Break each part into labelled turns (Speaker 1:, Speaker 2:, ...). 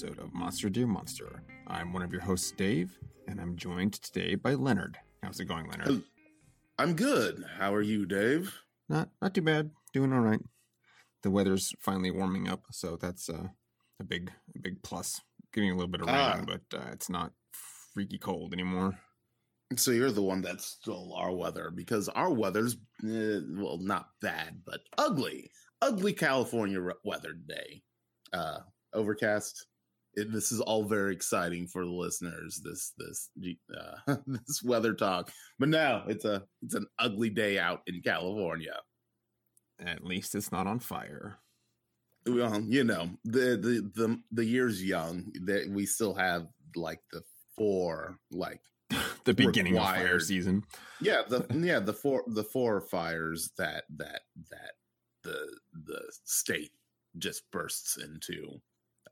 Speaker 1: episode of Monster Dear Monster. I'm one of your hosts, Dave, and I'm joined today by Leonard. How's it going, Leonard?
Speaker 2: I'm good. How are you, Dave?
Speaker 1: Not not too bad. Doing all right. The weather's finally warming up, so that's uh, a big a big plus. Getting a little bit of rain,
Speaker 2: Ah.
Speaker 1: but uh, it's not freaky cold anymore.
Speaker 2: So you're the one that stole our weather because our weather's eh, well, not bad, but ugly, ugly California weather today. Uh, overcast. It, this is all very exciting for the listeners. This this uh, this weather talk, but now it's a it's an ugly day out in California.
Speaker 1: At least it's not on fire.
Speaker 2: Well, you know the the the the year's young. That we still have like the four like
Speaker 1: the beginning of fire season.
Speaker 2: yeah the yeah the four the four fires that that that the the state just bursts into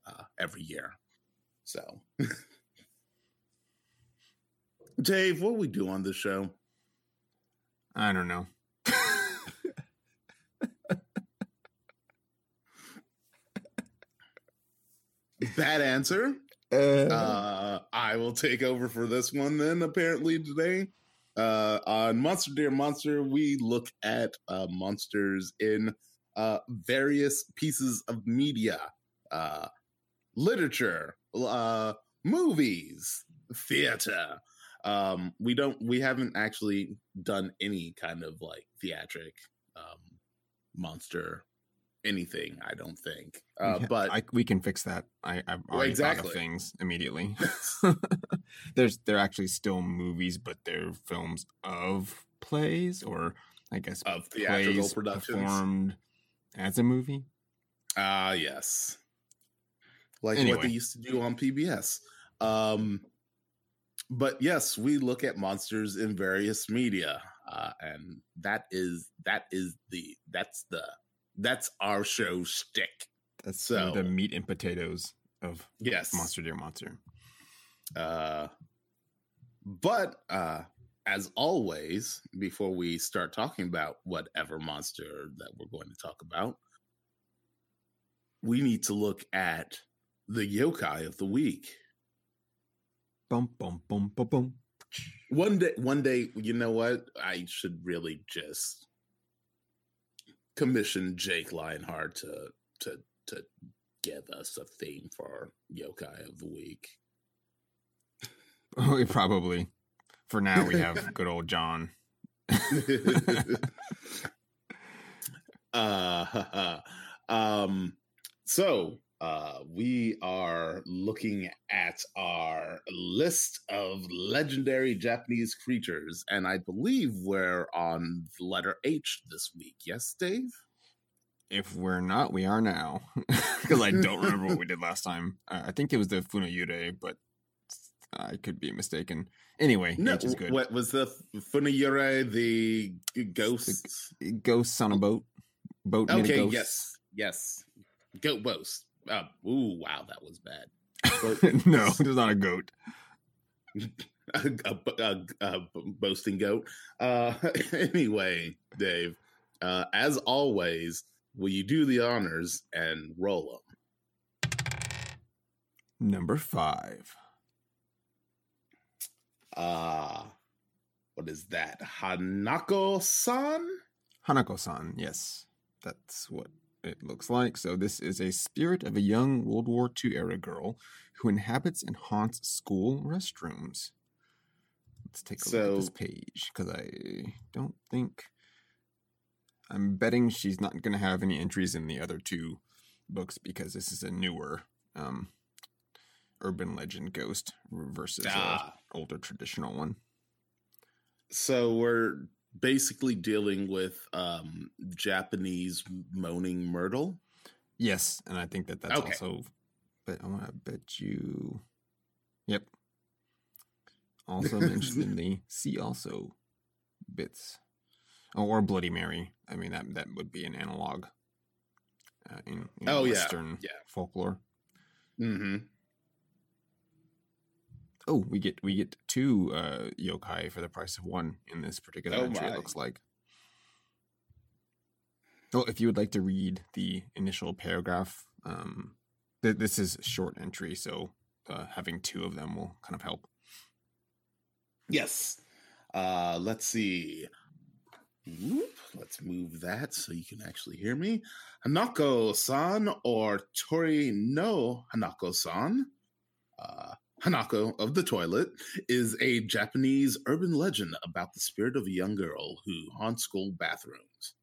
Speaker 2: uh, every year so dave what we do on this show
Speaker 1: I don't know.
Speaker 2: bad answer uh, I will take over for this one then. Apparently today, uh, on Monster Dear Monster, we look at uh, monsters in uh, various pieces of media, uh, literature, uh, movies, theater. Um, we don't, we haven't actually done any kind of like theatric um, monster anything. I don't think, uh,
Speaker 1: Yeah,
Speaker 2: but
Speaker 1: I, we can fix that. I, I've already
Speaker 2: exactly.
Speaker 1: of things immediately. There's they're actually still movies, but they're films of plays, or I guess
Speaker 2: Of theatrical
Speaker 1: plays
Speaker 2: productions.
Speaker 1: performed as a movie.
Speaker 2: Ah, yes. Like
Speaker 1: Anyway.
Speaker 2: what they used to do on PBS. Um, but yes, we look at monsters in various media, uh, and that is that is the that's the that's our show stick.
Speaker 1: That's
Speaker 2: So-
Speaker 1: the meat and potatoes of
Speaker 2: Yes,
Speaker 1: Monster Dear Monster.
Speaker 2: Uh, but uh, as always, before we start talking about whatever monster that we're going to talk about, we need to look at the yokai of the week.
Speaker 1: Bum bum bum bum bum.
Speaker 2: One day, one day, you know what? I should really just commission Jake Lionheart to to to give us a theme for yokai of the week.
Speaker 1: We probably. For now, we have good old John.
Speaker 2: uh, um, so uh, we are looking at our list of legendary Japanese creatures, and I believe we're on the letter H this week. Yes, Dave.
Speaker 1: If we're not, we are now. Because I don't remember what we did last time. Uh, I think it was the Funayurei, but I could be mistaken. Anyway,
Speaker 2: No,
Speaker 1: H is good.
Speaker 2: what was the Funayurei, the ghosts?
Speaker 1: Ghosts on a boat. Boat
Speaker 2: Okay,
Speaker 1: ghosts.
Speaker 2: yes, yes, goat boast. Uh, ooh, wow, that was bad.
Speaker 1: no, there's not a goat.
Speaker 2: a, a, a, a boasting goat. Uh, anyway, Dave, uh, as always, will you do the honors and roll them?
Speaker 1: Number five.
Speaker 2: Uh, what is that? Hanako-san?
Speaker 1: Hanako-san. Yes, that's what it looks like. So this is a spirit of a young World War II era girl who inhabits and haunts school restrooms. Let's take a look at this page because I don't think I'm betting she's not going to have any entries in the other two books because this is a newer um, urban legend ghost versus
Speaker 2: Ah.
Speaker 1: older traditional one.
Speaker 2: So we're basically dealing with um, Japanese moaning myrtle.
Speaker 1: Yes, and I think that that's
Speaker 2: Okay.
Speaker 1: also. But I want to bet you. Yep. Also mentioned in the see also bits, oh, or Bloody Mary. I mean that that would be an analog. Uh, in, in
Speaker 2: Oh, yeah,
Speaker 1: Western
Speaker 2: yeah.
Speaker 1: folklore.
Speaker 2: Mm-hmm.
Speaker 1: Oh, we get we get two uh, yokai for the price of one in this particular
Speaker 2: Oh
Speaker 1: entry. It looks like. Well, if you would like to read the initial paragraph, um, th- this is short entry, so uh, having two of them will kind of help.
Speaker 2: Yes. Uh, let's see. Whoop, let's move that so you can actually hear me. Hanako-san or Toire no Hanako-san. Uh, Hanako of the Toilet is a Japanese urban legend about the spirit of a young girl who haunts school bathrooms.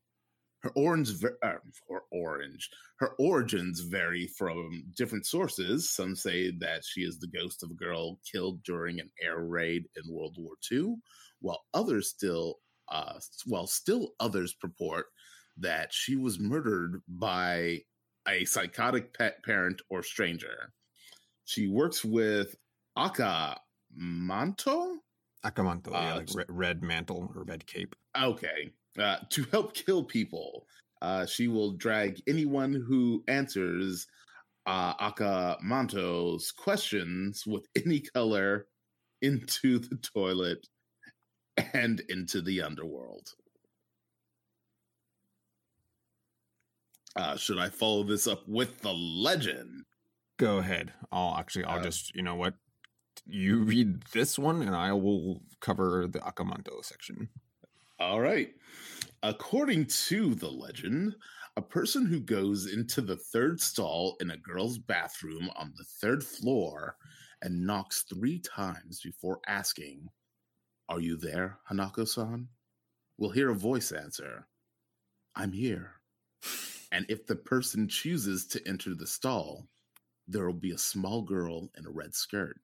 Speaker 2: Her orange, uh, or orange, her origins vary from different sources. Some say that she is the ghost of a girl killed during an air raid in World War II, while others still, uh, while still others purport that she was murdered by a psychotic pet parent or stranger. She works with Aka Manto.
Speaker 1: Akamanto, yeah,
Speaker 2: Uh,
Speaker 1: like re- red mantle or red cape.
Speaker 2: Okay. Uh, to help kill people, uh, she will drag anyone who answers uh, Akamanto's questions with any color into the toilet and into the underworld. Uh, should I follow this up with the legend?
Speaker 1: Go ahead. I'll actually, I'll
Speaker 2: Uh,
Speaker 1: just, you know what? You read this one, and I will cover the Akamanto section.
Speaker 2: All right. According to the legend, a person who goes into the third stall in a girl's bathroom on the third floor and knocks three times before asking, Are you there, Hanako san? will hear a voice answer, I'm here. And if the person chooses to enter the stall, there will be a small girl in a red skirt.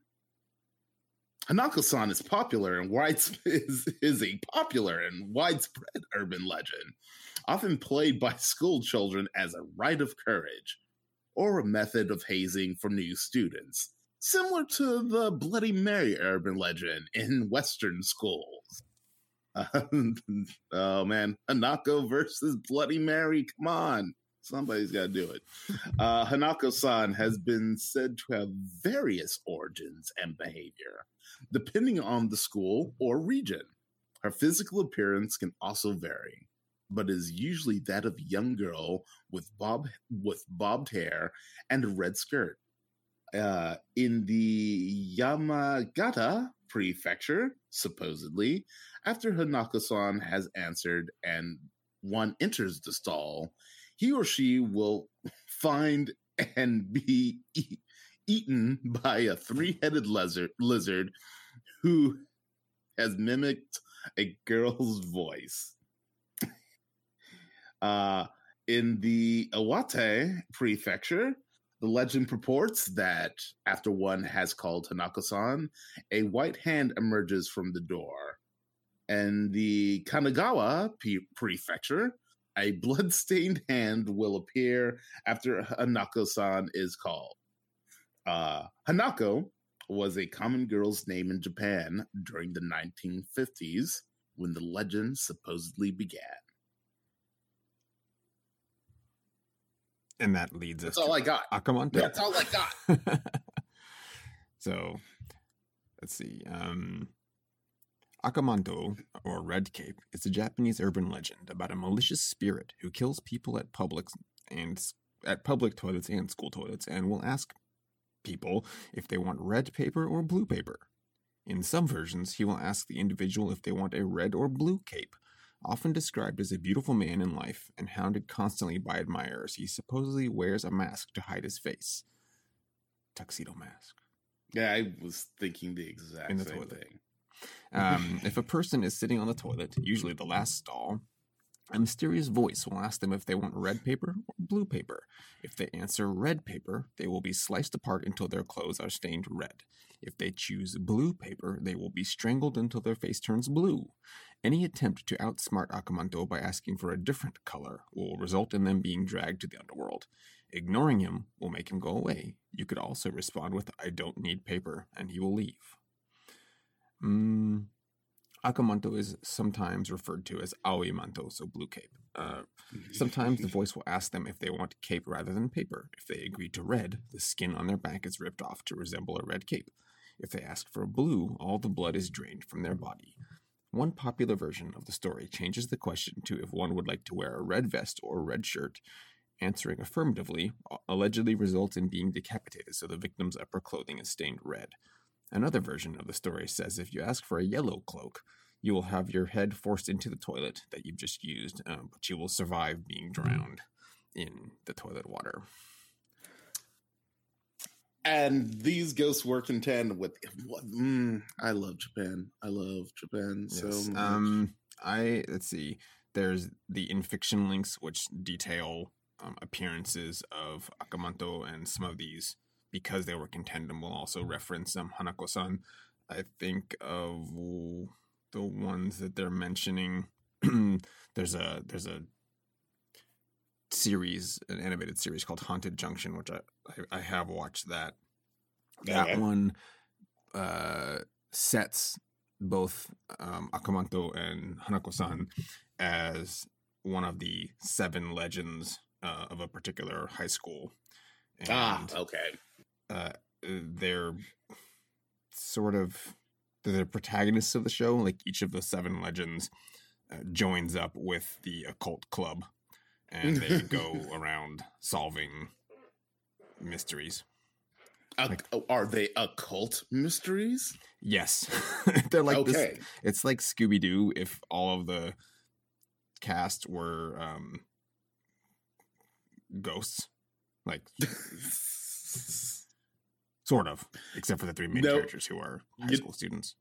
Speaker 2: Hanako-san is popular and widespread is, is a popular and widespread urban legend, often played by school children as a rite of courage or a method of hazing for new students, similar to the Bloody Mary urban legend in Western schools. oh man, Hanako versus Bloody Mary, come on. Somebody's got to do it. Uh, Hanako san has been said to have various origins and behavior, depending on the school or region. Her physical appearance can also vary, but is usually that of a young girl with bob with bobbed hair and a red skirt. Uh, in the Yamagata prefecture, supposedly, after Hanako-san has answered and one enters the stall, he or she will find and be e- eaten by a three-headed lizard, lizard who has mimicked a girl's voice. Uh, in the Iwate prefecture, the legend purports that after one has called Hanako-san, a white hand emerges from the door. And the Kanagawa P- prefecture, a blood-stained hand will appear after Hanako-san is called. Uh, Hanako was a common girl's name in Japan during the 1950s when the legend supposedly began.
Speaker 1: And that leads us
Speaker 2: That's all
Speaker 1: to
Speaker 2: I got.
Speaker 1: Akamanto.
Speaker 2: That's all I got.
Speaker 1: so let's see. Um, Akamanto, or Red Cape, is a Japanese urban legend about a malicious spirit who kills people at public and at public toilets and school toilets, and will ask people if they want red paper or blue paper. In some versions, he will ask the individual if they want a red or blue cape. Often described as a beautiful man in life and hounded constantly by admirers, he supposedly wears a mask to hide his face. Tuxedo mask.
Speaker 2: Yeah, I was thinking the exact same
Speaker 1: toilet.
Speaker 2: thing.
Speaker 1: Um, if a person is sitting on the toilet, usually the last stall, a mysterious voice will ask them if they want red paper or blue paper. If they answer red paper, they will be sliced apart until their clothes are stained red. If they choose blue paper, they will be strangled until their face turns blue. Any attempt to outsmart Akamanto by asking for a different color will result in them being dragged to the underworld. Ignoring him will make him go away. You could also respond with, I don't need paper, and he will leave. Mm, Akamanto is sometimes referred to as Aoimanto, so blue cape. Uh, sometimes the voice will ask them if they want cape rather than paper. If they agree to red, the skin on their back is ripped off to resemble a red cape. If they ask for blue, all the blood is drained from their body. One popular version of the story changes the question to if one would like to wear a red vest or red shirt. Answering affirmatively allegedly results in being decapitated, so the victim's upper clothing is stained red. Another version of the story says if you ask for a yellow cloak, you will have your head forced into the toilet that you've just used, um, but you will survive being drowned in the toilet water.
Speaker 2: And these ghosts work in tandem with. Mm, I love Japan. I love Japan yes. so much. Um,
Speaker 1: I let's see. There's the in fiction links which detail um, appearances of Akamanto and some of these because they were in tandem. Will also reference um, Hanako-san. I think of the ones that they're mentioning. there's a there's a series, an animated series called Haunted Junction, which I I, I have watched that. That okay. one uh, sets both um, Akamanto and Hanako-san as one of the seven legends uh, of a particular high school.
Speaker 2: Ah, and, ah, okay.
Speaker 1: Uh, they're sort of the protagonists of the show. Like each of the seven legends uh, joins up with the occult club, and they go around solving mysteries.
Speaker 2: like, oh, are they occult mysteries?
Speaker 1: Yes, they're like okay. This, it's like Scooby Doo if all of the cast were um, ghosts, like sort of, except for the three main nope. characters who are high you, school students.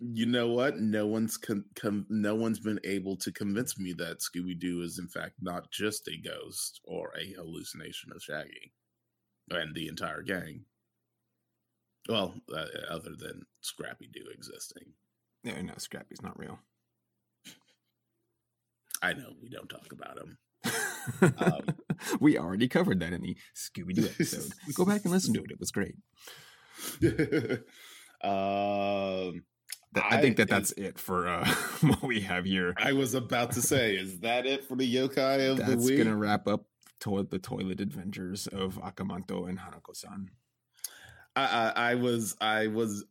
Speaker 2: You know what? No one's con- com- no one's been able to convince me that Scooby Doo is in fact not just a ghost or a hallucination of Shaggy and the entire gang. Well, uh, other than Scrappy Doo existing.
Speaker 1: Yeah, no, Scrappy's not real.
Speaker 2: I know we don't talk about him.
Speaker 1: um, we already covered that in the Scooby Doo episode. Go back and listen to it; it was great. um, I, think that that's it for uh, what we have here.
Speaker 2: I was about to say, is that it for the yokai of
Speaker 1: that's
Speaker 2: the week?
Speaker 1: That's gonna wrap up to- the toilet adventures of Akamanto and Hanako-san.
Speaker 2: I, I, I was I was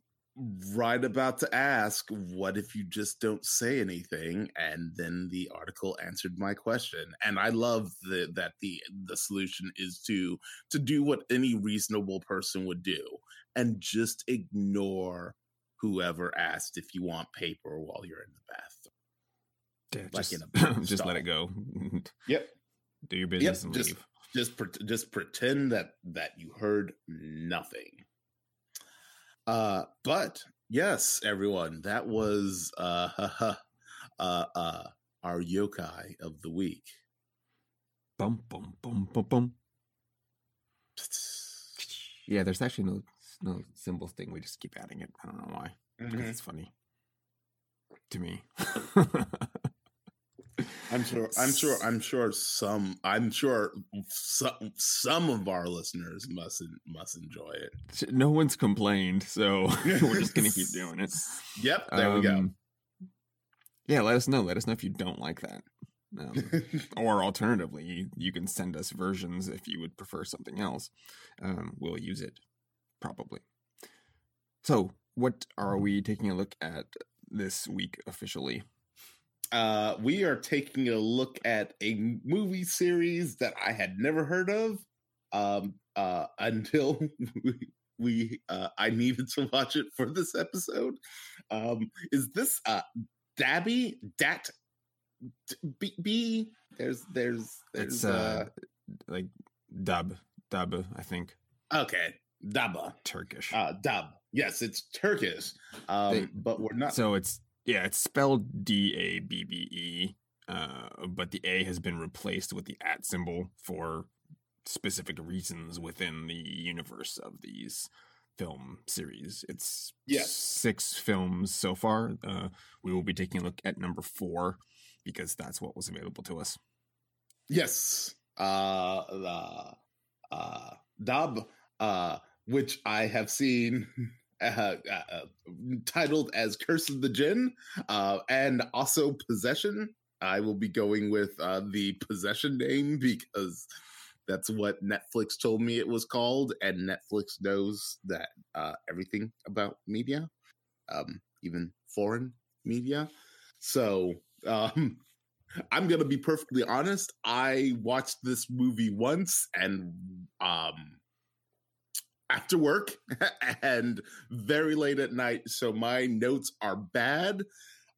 Speaker 2: right about to ask, what if you just don't say anything? And then the article answered my question. And I love the, that the the solution is to to do what any reasonable person would do and just ignore whoever asked if you want paper while you're in the bathroom.
Speaker 1: Yeah, like just, in a just let it go.
Speaker 2: yep.
Speaker 1: Do your business yep, and
Speaker 2: just,
Speaker 1: leave.
Speaker 2: Just pre- just pretend that that you heard nothing. Uh, but yes, everyone, that was uh, uh, uh, our yokai of the week.
Speaker 1: Bum bum bum bum bum. Yeah, there's actually no no symbols thing. We just keep adding it. I don't know why. Mm-hmm. Because it's funny to me.
Speaker 2: I'm sure. I'm sure. I'm sure some. I'm sure some. Some of our listeners must must enjoy it.
Speaker 1: No one's complained, so we're just gonna keep doing it.
Speaker 2: Yep. There um, we go. Um,
Speaker 1: yeah, let us know. Let us know if you don't like that. Um, or alternatively, you, you, can send us versions if you would prefer something else. Um, we'll use it probably. So, what are we taking a look at this week officially?
Speaker 2: Uh, we are taking a look at a movie series that I had never heard of um, uh, until we, we uh, I needed to watch it for this episode. Um, is this uh, Dabby Dat B, B? There's there's there's
Speaker 1: it's, uh, uh, like Dub Dub I think.
Speaker 2: Okay, Daba
Speaker 1: Turkish.
Speaker 2: Uh, Dub. Yes, it's Turkish. Um, they, but we're not.
Speaker 1: So it's yeah, it's spelled D A B B E, uh, but the A has been replaced with the at symbol for specific reasons within the universe of these film series. It's
Speaker 2: yes.
Speaker 1: six films so far. Uh, we will be taking a look at number four because that's what was available to us.
Speaker 2: Yes. Uh, uh, uh, Dub, uh, which I have seen uh, uh, titled as Curse of the Jinn uh, and also Possession. I will be going with uh, the Possession name because That's what Netflix told me it was called, and Netflix knows that uh, everything about media, um, even foreign media. So um, I'm gonna be perfectly honest. I watched this movie once, and um, after work and very late at night, so my notes are bad.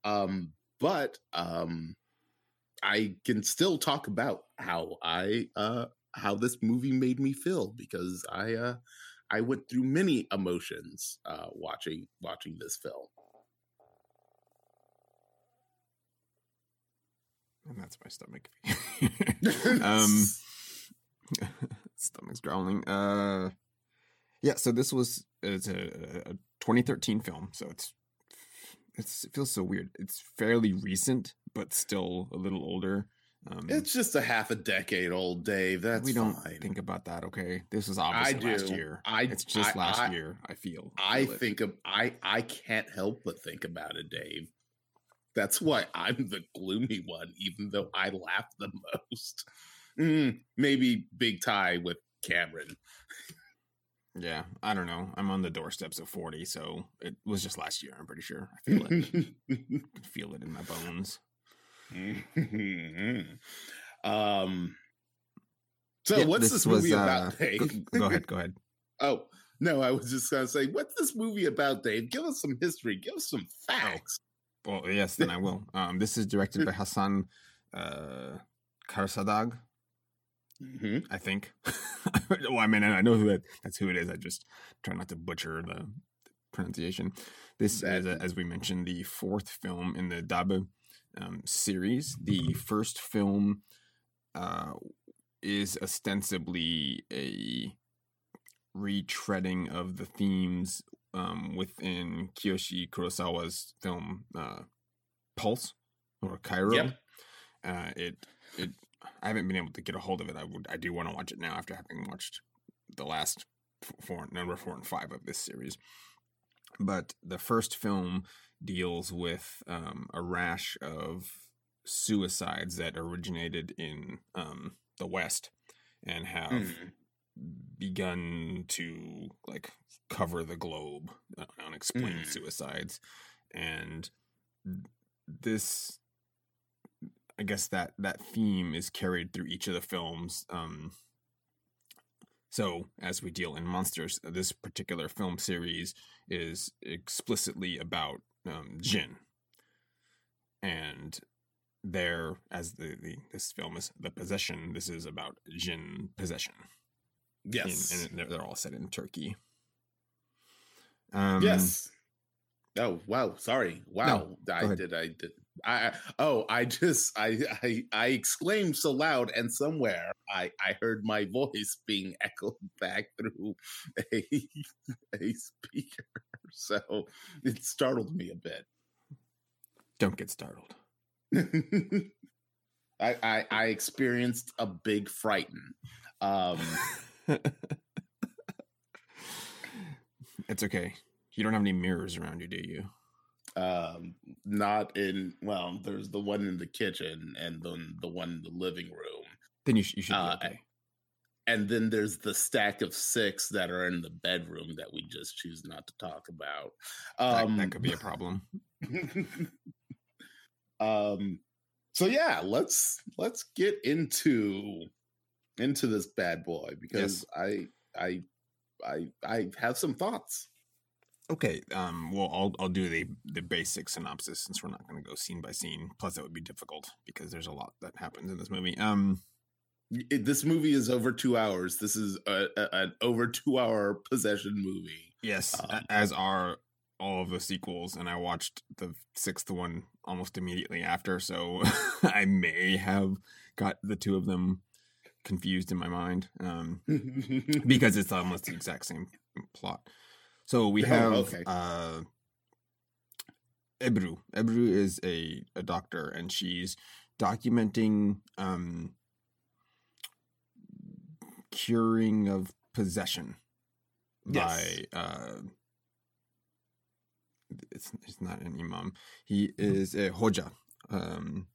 Speaker 2: Um, but um, I can still talk about how I uh how this movie made me feel because I uh I went through many emotions uh watching watching this film.
Speaker 1: And that's my stomach. um stomach's growling. Uh yeah, so this was it's a, a 2013 film, so it's it's, it feels so weird. It's fairly recent, but still a little older.
Speaker 2: Um, it's just a half a decade old, Dave. That's
Speaker 1: we don't
Speaker 2: fine.
Speaker 1: think about that. Okay, this was obviously last year. I it's just I, last I, year. I feel.
Speaker 2: I, feel think of I I can't help but think about it, Dave. That's why I'm the gloomy one, even though I laugh the most. Mm, maybe Big Tie with Cameron.
Speaker 1: Yeah, I don't know. I'm on the doorsteps of 40, so it was just last year. I'm pretty sure. I feel it. I feel it in my bones.
Speaker 2: um. So yeah, what's this, this movie was, about, uh, Dave?
Speaker 1: Go, go, ahead. Go ahead.
Speaker 2: oh no, I was just gonna say, what's this movie about, Dave? Give us some history. Give us some oh, facts.
Speaker 1: Oh, well, yes, then I will. Um, this is directed by Hassan uh, Karsadag. Mm-hmm. I think. well, I mean, I know who that, that's who it is. I just try not to butcher the pronunciation. This that, is, a, as we mentioned, the fourth film in the Dabbe um, series. The first film uh, is ostensibly a retreading of the themes um, within Kiyoshi Kurosawa's film uh, Pulse or Kairo. Yep. Uh, it it I haven't been able to get a hold of it. I would I do want to watch it now after having watched the last four number four and five of this series. But the first film deals with um, a rash of suicides that originated in um, the West and have mm. begun to like cover the globe uh, unexplained mm. suicides and this I guess that that theme is carried through each of the films. Um, so as we deal in monsters, this particular film series is explicitly about um, Jinn, and there, as the, the this film is the possession. This is about Jinn possession.
Speaker 2: Yes,
Speaker 1: in, and they're, they're all set in Turkey.
Speaker 2: Um, yes. Oh wow! Sorry. Wow. No, I did. I did. I oh I just I I I exclaimed so loud and somewhere I I heard my voice being echoed back through a a speaker so it startled me a bit.
Speaker 1: Don't get startled.
Speaker 2: I, I I experienced a big frighten. Um
Speaker 1: It's okay. You don't have any mirrors around you, do you?
Speaker 2: Um, not in. Well, there's the one in the kitchen and then the one in the living room.
Speaker 1: Then you, sh- you should uh, okay.
Speaker 2: And then there's the stack of six that are in the bedroom that we just choose not to talk about.
Speaker 1: Um, that, that could be a problem.
Speaker 2: um. So yeah, let's let's get into into this bad boy because yes. I I I I have some thoughts.
Speaker 1: Okay, um, well, I'll I'll do the the basic synopsis since we're not going to go scene by scene. Plus, that would be difficult because there's a lot that happens in this movie. Um,
Speaker 2: it, this movie is over two hours. This is a, a, an over two hour possession movie.
Speaker 1: Yes, um, as are all of the sequels, and I watched the sixth one almost immediately after, so I may have got the two of them confused in my mind um, because it's almost the exact same plot. So we have oh, okay. uh, Ebru. Ebru is a, a doctor, and she's documenting um, curing of possession yes. by. Uh, it's, it's not an imam. He is a hoja. Um,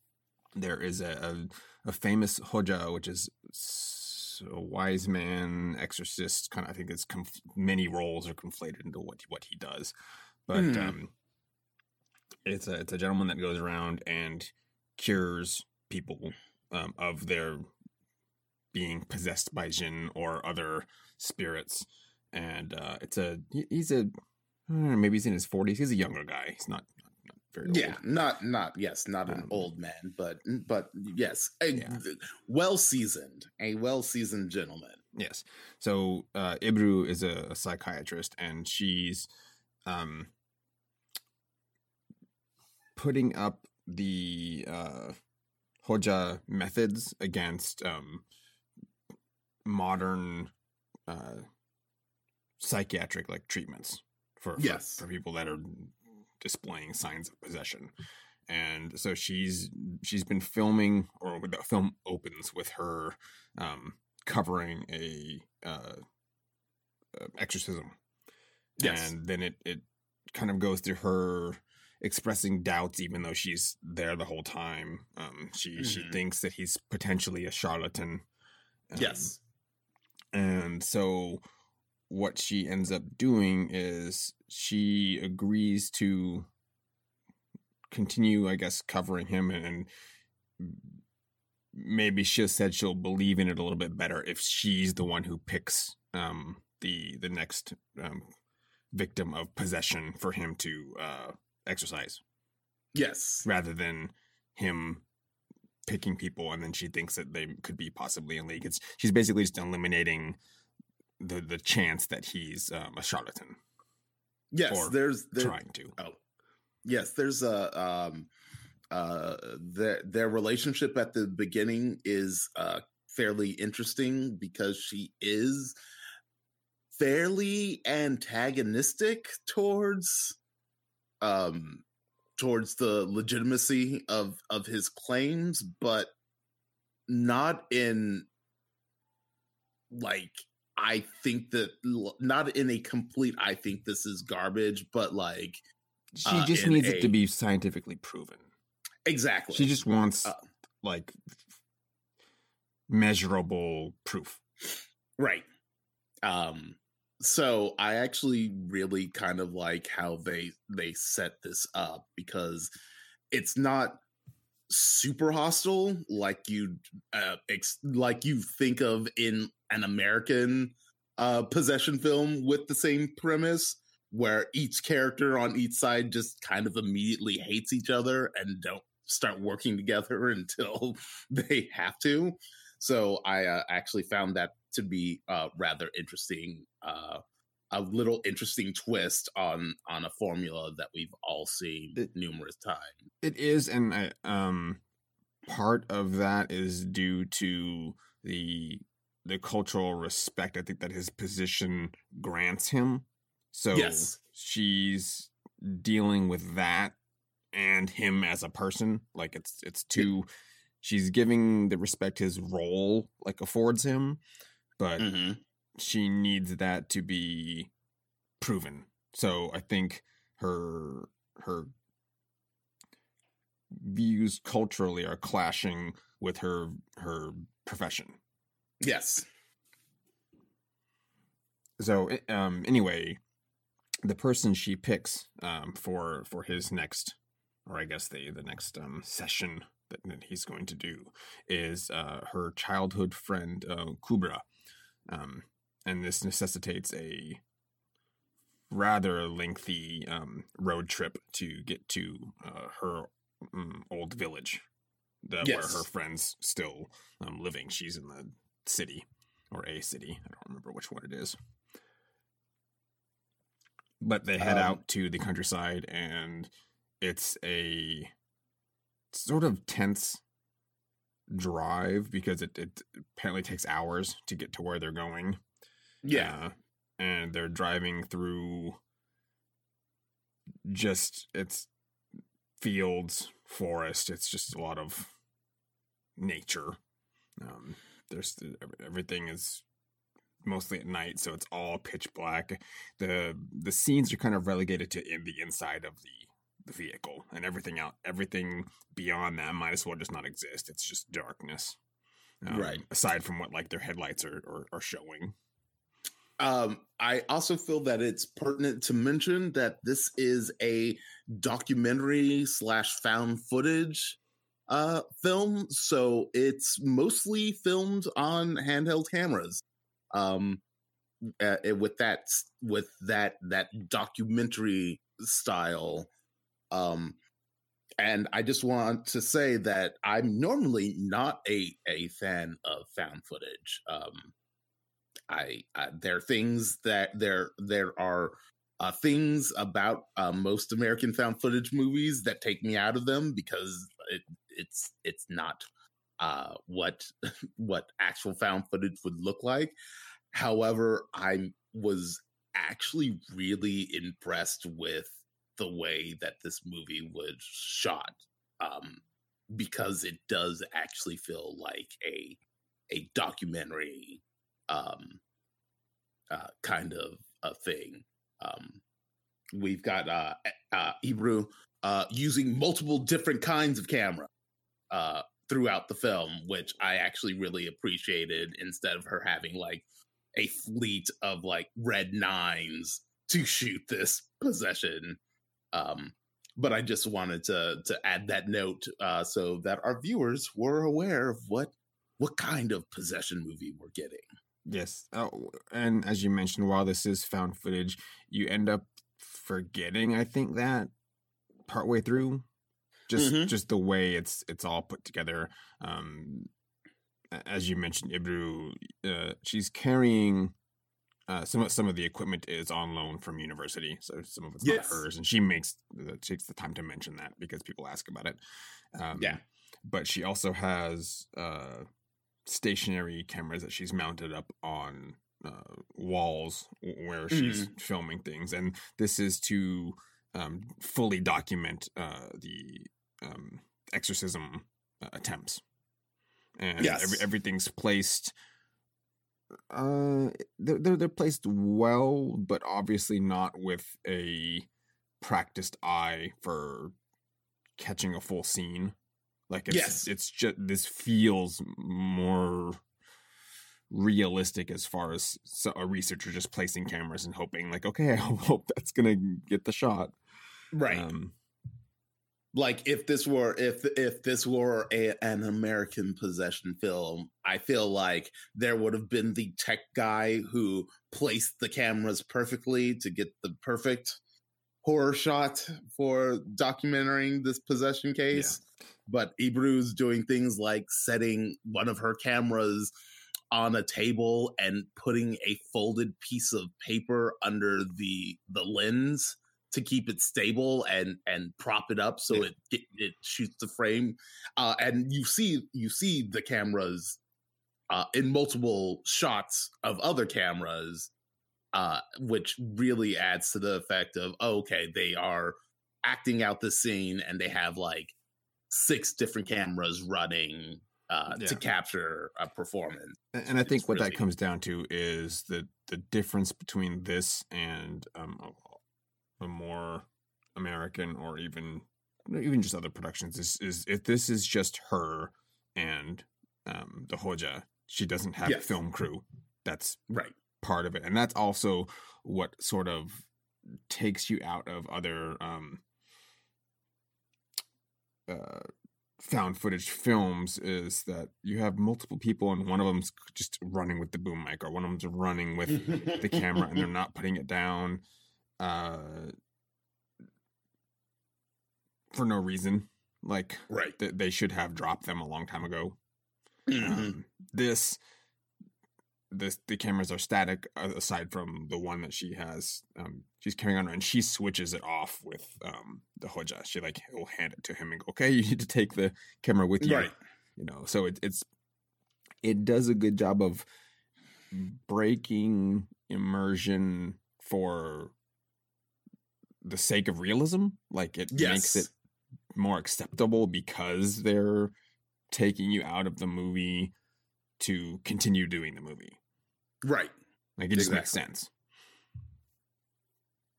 Speaker 1: there is a, a, a famous hoja, which is a wise man, exorcist. Kind of, I think it's conf- many roles are conflated into what what he does, but mm. um, it's a it's a gentleman that goes around and cures people um, of their being possessed by jinn or other spirits, and uh, it's a he's a maybe he's in his forties. He's a younger guy. He's not
Speaker 2: very yeah, not not yes, not an um, old man, but but yes, a yeah. well seasoned, a well seasoned gentleman.
Speaker 1: Yes. So uh, Ebru is a, a psychiatrist, and she's um, putting up the uh, Hoja methods against um, modern uh, psychiatric like treatments for, yes. for, for people that are displaying signs of possession. And so she's she's been filming or the film opens with her um covering a uh, uh exorcism. Yes. and then it it kind of goes through her expressing doubts even though she's there the whole time. Um she mm-hmm. she thinks that he's potentially a charlatan.
Speaker 2: Um, yes.
Speaker 1: and so what she ends up doing is she agrees to continue, I guess, covering him and maybe she said she'll believe in it a little bit better if she's the one who picks um, the the next um, victim of possession for him to uh, exercise.
Speaker 2: Yes,
Speaker 1: rather than him picking people, and then she thinks that they could be possibly in league. It's she's basically just eliminating the the chance that he's um, a charlatan.
Speaker 2: Yes, there's
Speaker 1: there, trying to.
Speaker 2: Oh, yes, there's a um, uh, their their relationship at the beginning is uh fairly interesting because she is fairly antagonistic towards um towards the legitimacy of of his claims but not in like I think that not in a complete I think this is garbage, but like
Speaker 1: she uh, just needs a, it to be scientifically proven.
Speaker 2: Exactly.
Speaker 1: She just wants uh, like measurable proof.
Speaker 2: Right. Um so I actually really kind of like how they they set this up because it's not super hostile like you uh, ex- like you think of in an American uh, possession film with the same premise where each character on each side just kind of immediately hates each other and don't start working together until they have to. So I uh, actually found that to be uh, rather interesting, uh, a little interesting twist on on a formula that we've all seen it, numerous times.
Speaker 1: It is, and I, um, part of that is due to the the cultural respect I think that his position grants him. So yes. she's dealing with that and him as a person. Like it's it's two she's giving the respect his role like affords him, but mm-hmm. She needs that to be proven. So I think her her views culturally are clashing with her her profession.
Speaker 2: Yes.
Speaker 1: So um anyway, the person she picks um for for his next or I guess the the next um session that, that he's going to do is uh her childhood friend uh, Kubra. Um and this necessitates a rather lengthy um, road trip to get to uh, her um, old village the, yes. where her friends still um, living. She's in the city or a city. I don't remember which one it is. But they head um, out to the countryside and it's a sort of tense drive because it, it apparently takes hours to get to where they're going.
Speaker 2: Yeah. Uh,
Speaker 1: and they're driving through just it's fields, forest. It's just a lot of nature. Um, there's everything is mostly at night, so it's all pitch black. the The scenes are kind of relegated to in the inside of the the vehicle, and everything out, everything beyond that might as well just not exist. It's just darkness. um,
Speaker 2: Right.
Speaker 1: Aside from what like their headlights are are, are showing.
Speaker 2: Um, I also feel that it's pertinent to mention that this is a documentary slash found footage uh film, so it's mostly filmed on handheld cameras. Um, uh, with that with that that documentary style. Um, and I just want to say that I'm normally not a a fan of found footage. Um, I, I there are things that there there are uh, things about uh, most American found footage movies that take me out of them because it, it's it's not uh, what what actual found footage would look like. However, I was actually really impressed with the way that this movie was shot um, because it does actually feel like a a documentary um, uh, kind of a thing. Um, we've got uh, uh, Ebru uh, using multiple different kinds of camera uh, throughout the film, which I actually really appreciated. Instead of her having like a fleet of like red nines to shoot this possession. Um, but I just wanted to to add that note uh, so that our viewers were aware of what what kind of possession movie we're getting.
Speaker 1: Yes. Oh, and as you mentioned, while this is found footage, you end up forgetting, I think, that partway through. Just
Speaker 2: Mhm.
Speaker 1: just the way it's it's all put together. Um as you mentioned, Ebru, uh, she's carrying uh, some of some of the equipment is on loan from university, so some of it's
Speaker 2: Yes.
Speaker 1: not hers, and she makes uh, takes the time to mention that because people ask about it. Um,
Speaker 2: Yeah.
Speaker 1: but she also has uh, stationary cameras that she's mounted up on uh, walls where she's filming things, and this is to um, fully document uh, the um, exorcism uh, attempts. And
Speaker 2: Yes.
Speaker 1: every, everything's placed. Uh, they're, they're they're placed well, but obviously not with a practiced eye for catching a full scene. Like it's
Speaker 2: Yes.
Speaker 1: it's just this feels more realistic as far as a researcher just placing cameras and hoping like okay I hope that's gonna get the shot
Speaker 2: Right.
Speaker 1: um
Speaker 2: like if this were if if this were a, an American possession film, I feel like there would have been the tech guy who placed the cameras perfectly to get the perfect horror shot for documenting this possession case. But Ebru's doing things like setting one of her cameras on a table and putting a folded piece of paper under the the lens to keep it stable and and prop it up so it it, it shoots the frame. Uh and you see you see the cameras uh in multiple shots of other cameras uh which really adds to the effect of oh, okay they are acting out the scene and they have like six different cameras running uh to capture a performance.
Speaker 1: And and i think what
Speaker 2: really-
Speaker 1: that comes down to is the the difference between this and um a, a more american or even even just other productions is is if this is just her and um the hoja she doesn't have a
Speaker 2: Yes.
Speaker 1: film crew. That's
Speaker 2: right.
Speaker 1: part of it. And that's also what sort of takes you out of other um uh found footage films is that you have multiple people and one of them's just running with the boom mic or one of them's running with the camera and they're not putting it down uh for no reason. Like
Speaker 2: right.
Speaker 1: th- they should have dropped them a long time ago.
Speaker 2: Mhm.
Speaker 1: um, this this the cameras are static uh, aside from the one that she has um she's carrying on and she switches it off with um the hoja. She like will hand it to him and go okay you need to take the camera with you.
Speaker 2: Right.
Speaker 1: You know so it, it's it does a good job of breaking immersion for the sake of realism. Like it makes it more acceptable because they're taking you out of the movie to continue doing the movie
Speaker 2: right
Speaker 1: like it just makes sense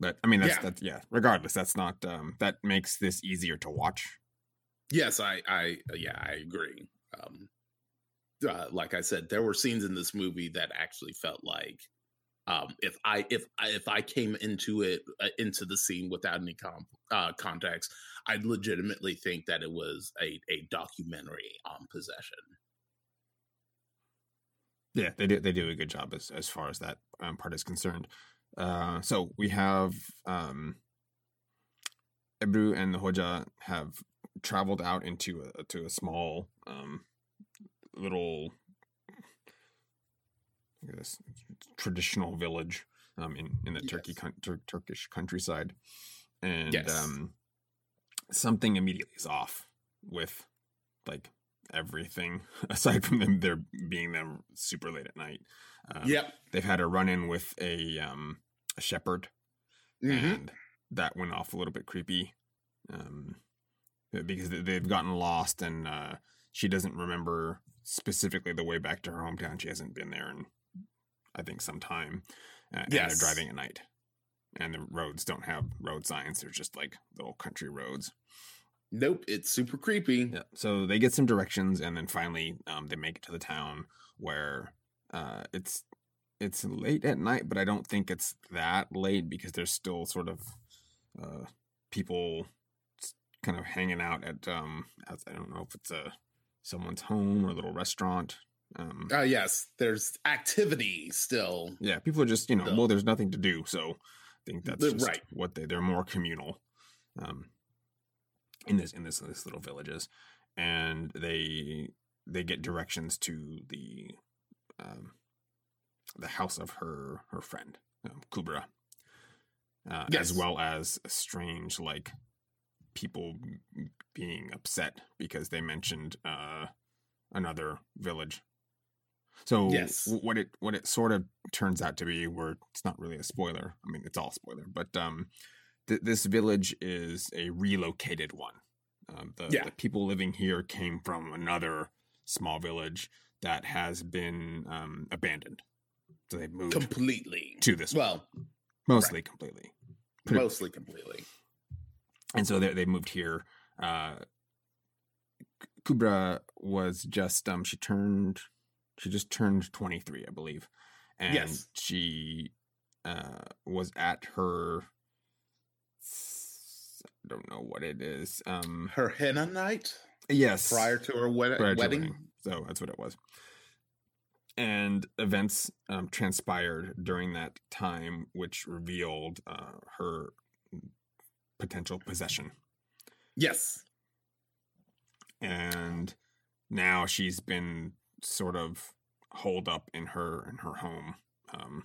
Speaker 1: but i mean that's
Speaker 2: Yeah.
Speaker 1: that's yeah regardless that's not um that makes this easier to watch
Speaker 2: Yes, I, I, uh, yeah, I agree. Um, uh, like I said, there were scenes in this movie that actually felt like um, if I if if I came into it uh, into the scene without any com- uh, context, I'd legitimately think that it was a a documentary on possession.
Speaker 1: Yeah, they do they do a good job as as far as that um, part is concerned. Uh, so we have um, Ebru and the Hoja have traveled out into a to a small um, little I guess traditional village um, in in the yes. Turkey tur- Turkish countryside, and yes. um, something immediately is off with like everything aside from them there being them super late at night.
Speaker 2: Um, yep,
Speaker 1: they've had a run in with a um, a shepherd, mm-hmm. and that went off a little bit creepy. Um, because they've gotten lost and uh, she doesn't remember specifically the way back to her hometown. She hasn't been there in I think some time. Uh, yes. And they're driving at night, and the roads don't have road signs. They're just like little country roads.
Speaker 2: Nope, it's super creepy.
Speaker 1: Yeah. So they get some directions, and then finally, um, they make it to the town where uh, it's it's late at night, but I don't think it's that late because there's still sort of uh, people kind of hanging out at um I don't know if it's a someone's home or a little restaurant.
Speaker 2: Um, uh, yes, there's activity still.
Speaker 1: Yeah, people are just you know still. well, there's nothing to do, so I think that's right. what they they're more communal, um, in this in this this little villages, and they they get directions to the um the house of her her friend um, Kubra, uh, yes. as well as a strange like people being upset because they mentioned uh, another village. So yes. what it what it sort of turns out to be, where it's not really a spoiler. I mean, it's all spoiler, but um, th- this village is a relocated one. Um, the, yeah. the people living here came from another small village that has been um, abandoned. So they moved
Speaker 2: completely
Speaker 1: to this.
Speaker 2: Well,
Speaker 1: one. mostly right. completely.
Speaker 2: Pretty mostly completely
Speaker 1: and so they, they moved here. Uh, Kubra was just um she turned she just turned 23 I believe and yes. she uh was at her I don't know what it is um
Speaker 2: her henna night
Speaker 1: yes
Speaker 2: prior to her wed- wedding. wedding
Speaker 1: so that's what it was and events um, transpired during that time which revealed uh, her potential possession.
Speaker 2: Yes.
Speaker 1: And now she's been sort of holed up in her in her home. Um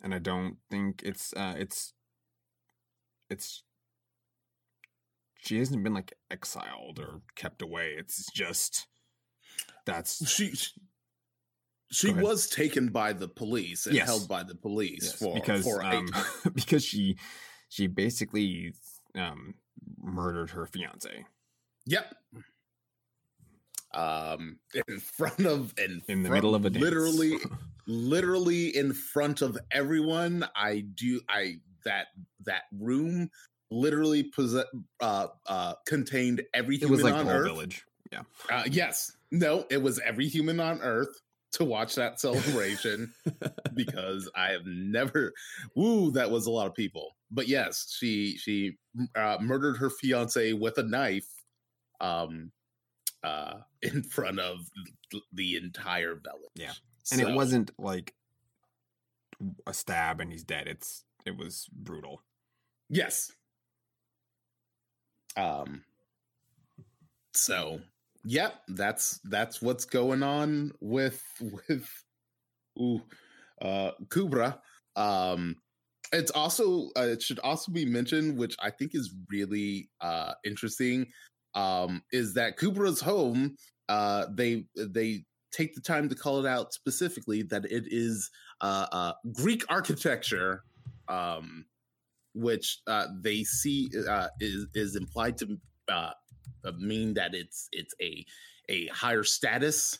Speaker 1: and I don't think it's uh it's it's she hasn't been like exiled or kept away. It's just that's
Speaker 2: she she was taken by the police and yes. held by the police yes, for
Speaker 1: because
Speaker 2: for
Speaker 1: um, because she she basically um, murdered her fiance.
Speaker 2: Yep. Um, in front of in,
Speaker 1: in the middle of a dance.
Speaker 2: literally, literally in front of everyone. I do. I that that room literally possess, uh, uh, contained every human it was like on Earth.
Speaker 1: Village. Yeah.
Speaker 2: Uh, yes. No, it was every human on Earth to watch that celebration because I have never. Woo, that was a lot of people. But yes, she she uh, murdered her fiance with a knife, um, uh, in front of the entire village.
Speaker 1: Yeah, and so, it wasn't like a stab and he's dead. It's it was brutal.
Speaker 2: Yes. Um. So Yep, that's that's what's going on with with ooh, uh, Kubra. Um, it's also uh, it should also be mentioned, which I think is really uh, interesting, um, is that Kubra's home. Uh, they they take the time to call it out specifically that it is uh, uh, Greek architecture, um, which uh, they see uh, is is implied to uh, uh, mean that it's it's a a higher status,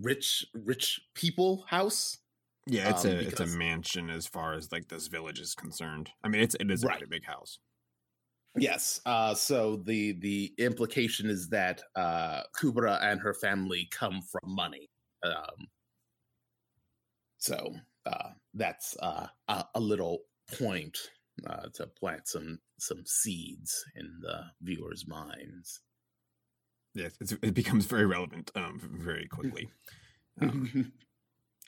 Speaker 2: rich rich people house.
Speaker 1: Yeah, it's um, a it's a mansion as far as like this village is concerned. I mean, it's it is a big house.
Speaker 2: Yes. Uh, so the the implication is that uh, Kubra and her family come from money. Um, so uh, that's uh, a, a, little point uh, to plant some some seeds in the viewers' minds.
Speaker 1: Yes, it becomes very relevant um, very quickly. Um,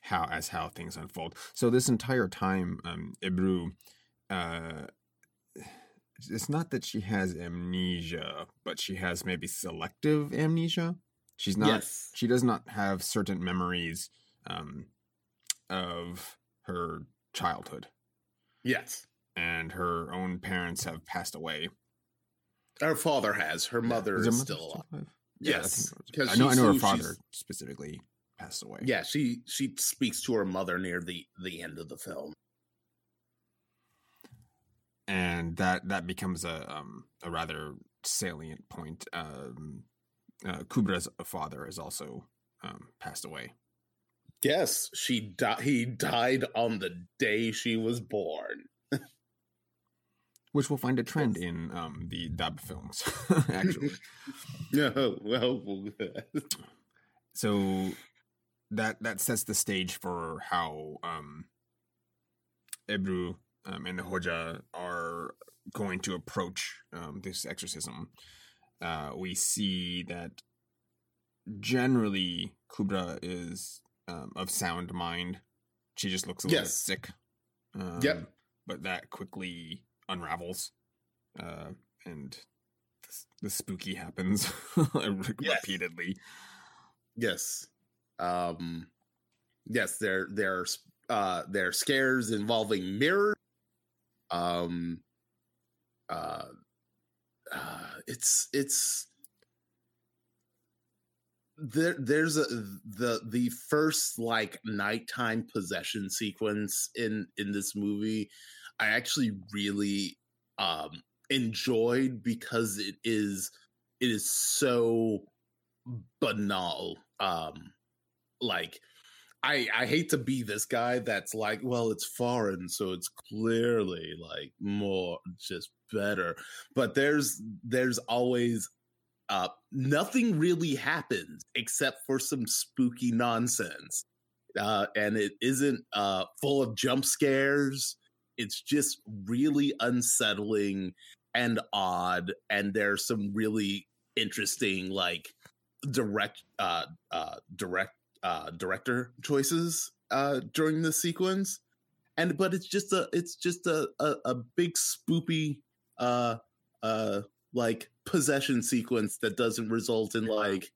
Speaker 1: how as how things unfold. So this entire time, um, Ebru, uh, it's not that she has amnesia, but she has maybe selective amnesia. She's not. Yes. She does not have certain memories um, of her childhood.
Speaker 2: Yes.
Speaker 1: And her own parents have passed away.
Speaker 2: Her father has. Her mother is, is still alive. Yeah, yes,
Speaker 1: because I, I, know. I know her father specifically passed away.
Speaker 2: Yeah, she she speaks to her mother near the the end of the film,
Speaker 1: and that that becomes a um, a rather salient point. Um, uh, Kubra's father has also um, passed away.
Speaker 2: Yes, she di- he died on the day she was born.
Speaker 1: Which we'll find a trend in um, the Dabbe films, actually.
Speaker 2: no, well,
Speaker 1: so that that sets the stage for how um, Ebru um, and the Hoja are going to approach um, this exorcism. Uh, we see that generally Kubra is um, of sound mind. She just looks a little yes. sick.
Speaker 2: Um, yep.
Speaker 1: But that quickly unravels, uh, and the, the, spooky happens repeatedly.
Speaker 2: Yes. Um, yes, there there uh, there are scares involving mirrors. Um, uh, uh, it's it's there there's a the the first like nighttime possession sequence in in this movie i actually really um enjoyed because it is it is so banal um like I I hate to be this guy that's like, well, it's foreign, so it's clearly like more just better. But there's there's always uh, nothing really happens except for some spooky nonsense. Uh, and it isn't uh, full of jump scares. It's just really unsettling and odd. And there's some really interesting, like, direct, uh, uh, direct, uh, director choices uh, during the sequence. And but it's just a it's just a a, a big spoopy uh uh like possession sequence that doesn't result in like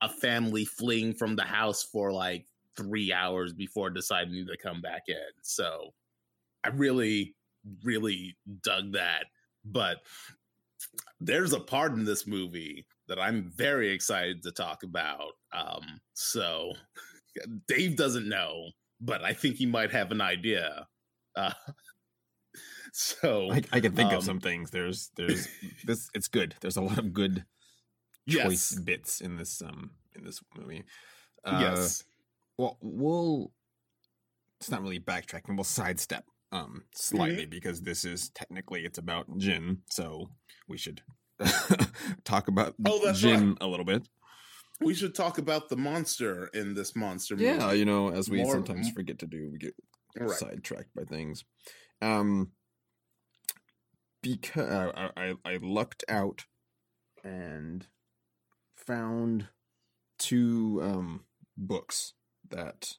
Speaker 2: a family fleeing from the house for like three hours before deciding to come back in. So I really, really dug that. But there's a part in this movie that I'm very excited to talk about. Um, so Dave doesn't know, but I think he might have an idea. Uh, so
Speaker 1: I, I can think um, of some things. There's there's this. It's good. There's a lot of good choice yes. bits in this um in this movie.
Speaker 2: Uh, yes.
Speaker 1: Well, we'll. It's not really backtracking. We'll sidestep um slightly mm-hmm. because this is technically it's about Jinn, so we should talk about oh, Jinn right. a little bit.
Speaker 2: We should talk about the monster in this monster
Speaker 1: movie. Yeah, you know, as we More, sometimes forget to do, we get right. sidetracked by things. Um, because uh, I, I lucked out and found two um, books that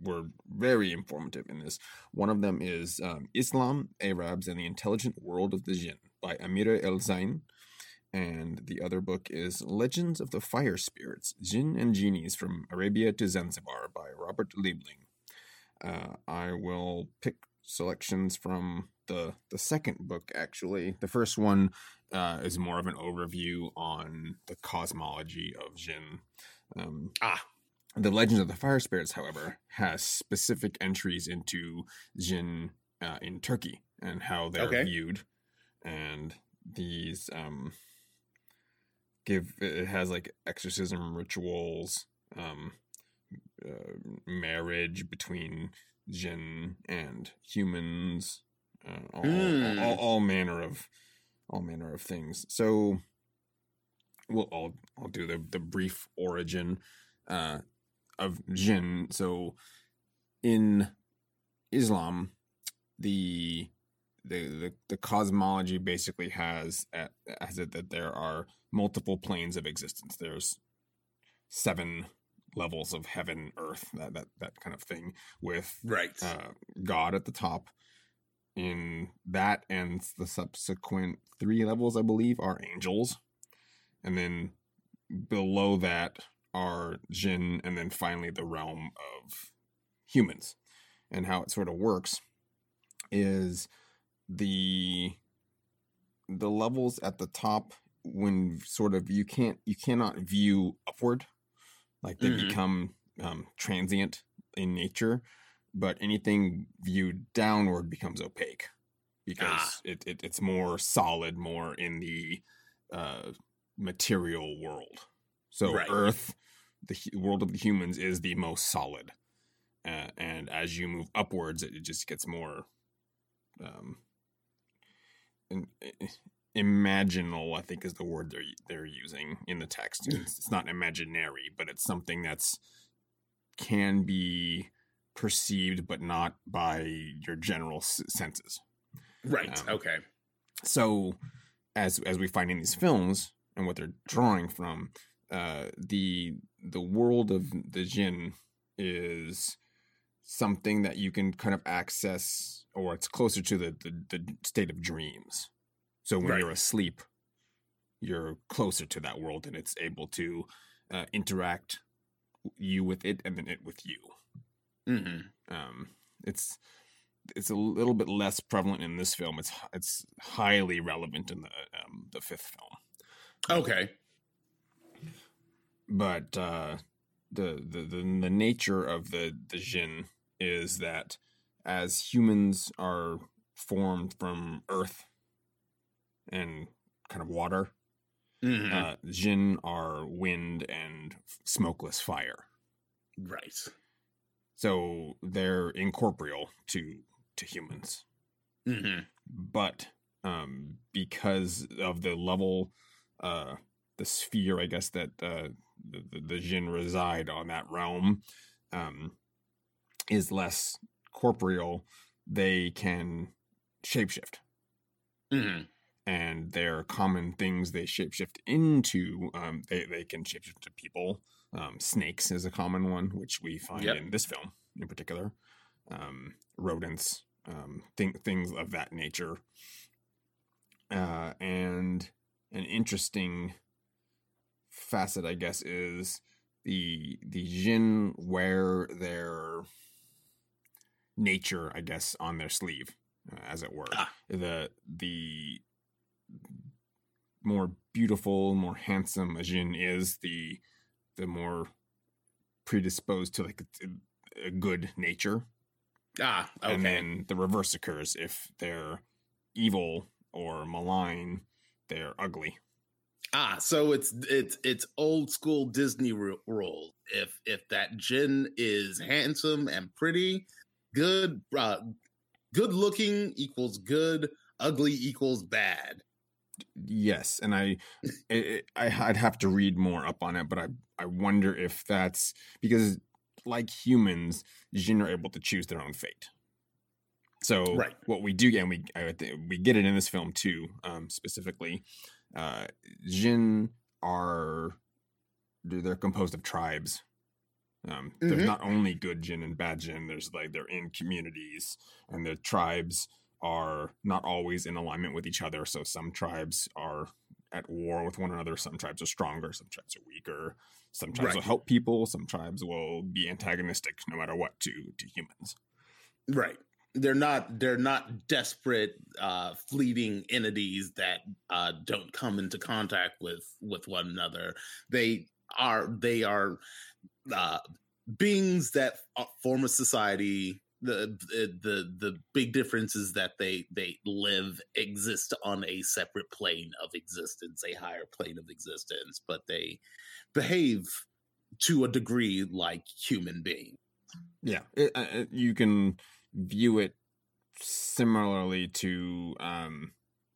Speaker 1: were very informative in this. One of them is um, Islam, Arabs, and the Intelligent World of the Jinn by Amira El-Zein. And the other book is Legends of the Fire Spirits, Jinn and Genies from Arabia to Zanzibar by Robert Lebling. Uh, I will pick selections from the the second book actually. The first one uh, is more of an overview on the cosmology of Jinn. Um,
Speaker 2: ah,
Speaker 1: the Legends of the Fire Spirits, however, has specific entries into Jinn uh, in Turkey and how they're okay. viewed, and these um, give it has like exorcism rituals, um, uh, marriage between Jinn and humans, all, mm. all, all, all, manner of all manner of things. So, well, I'll I'll do the the brief origin uh, of jinn. So, in Islam, the the the, the cosmology basically has uh, has it that there are multiple planes of existence. There's seven levels of heaven, earth, that that that kind of thing, with
Speaker 2: right
Speaker 1: uh, God at the top. In that and the subsequent three levels, I believe, are angels, and then below that are jinn, and then finally the realm of humans. And how it sort of works is the the levels at the top when sort of you can't you cannot view upward like they
Speaker 2: Mhm.
Speaker 1: become um, transient in nature but anything viewed downward becomes opaque because
Speaker 2: Ah.
Speaker 1: it, it it's more solid more in the uh, material world so
Speaker 2: Right.
Speaker 1: earth the world of the humans is the most solid uh, and as you move upwards it, it just gets more um in, imaginal i think is the word they're they're using in the text it's, it's not imaginary but it's something that's can be perceived but not by your general s- senses.
Speaker 2: Right
Speaker 1: Um,
Speaker 2: okay.
Speaker 1: so as as we find in these films and what they're drawing from uh the the world of the jinn is something that you can kind of access or it's closer to the the, the state of dreams. So when
Speaker 2: Right.
Speaker 1: you're asleep you're closer to that world and it's able to uh, interact you with it and then it with you
Speaker 2: hmm
Speaker 1: um, it's it's a little bit less prevalent in this film. It's it's highly relevant in the um, the fifth film,
Speaker 2: okay
Speaker 1: but uh, the, the the the nature of the the jinn is that as humans are formed from earth and kind of water,
Speaker 2: Mhm.
Speaker 1: uh, jinn are wind and smokeless fire.
Speaker 2: right
Speaker 1: So they're incorporeal to to humans.
Speaker 2: hmm
Speaker 1: but um because of the level uh the sphere i guess that uh the, the, the jinn reside on that realm um is less corporeal they can shapeshift.
Speaker 2: Hmm
Speaker 1: and they're common things they shapeshift into um they, they can shapeshift to people um snakes is a common one which we find
Speaker 2: Yep.
Speaker 1: in this film in particular um rodents um thing, things of that nature uh and an interesting facet i guess is the the Jinn wear their nature i guess on their sleeve uh, as it were
Speaker 2: Ah.
Speaker 1: the the more beautiful more handsome a jinn is the the more predisposed to like a, a good nature
Speaker 2: ah okay
Speaker 1: and then the reverse occurs if they're evil or malign they're ugly
Speaker 2: Ah, so it's it's it's old school Disney ru- rule. If if that Jinn is handsome and pretty, good, uh, good looking equals good, ugly equals bad.
Speaker 1: Yes and i it, I i'd have to read more up on it but i i wonder if that's because like humans jinn are able to choose their own fate so
Speaker 2: Right.
Speaker 1: what we do and we I, we get it in this film too um specifically uh jinn are they're they're composed of tribes um
Speaker 2: Mhm.
Speaker 1: there's not only good jinn and bad jinn there's like they're in communities and the tribes are not always in alignment with each other. So some tribes are at war with one another. Some tribes are stronger. Some tribes are weaker. Some tribes will help people. Some tribes will be antagonistic no matter what to to humans.
Speaker 2: Right. They're not they're not desperate uh fleeting entities that uh don't come into contact with with one another. They are they are uh beings that uh, form a society the the the big difference is that they they live exist on a separate plane of existence a higher plane of existence but they behave to a degree like human beings
Speaker 1: Yeah, it, uh, uh, you can view it similarly to um,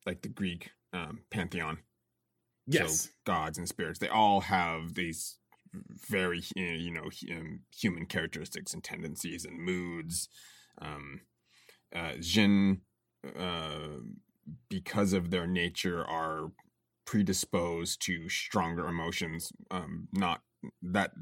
Speaker 1: like the Greek um, pantheon.
Speaker 2: Yes,
Speaker 1: so gods and spirits. They all have these very you know um, human characteristics and tendencies and moods. Um, uh, Jinn, uh, because of their nature, are predisposed to stronger emotions. Um, not that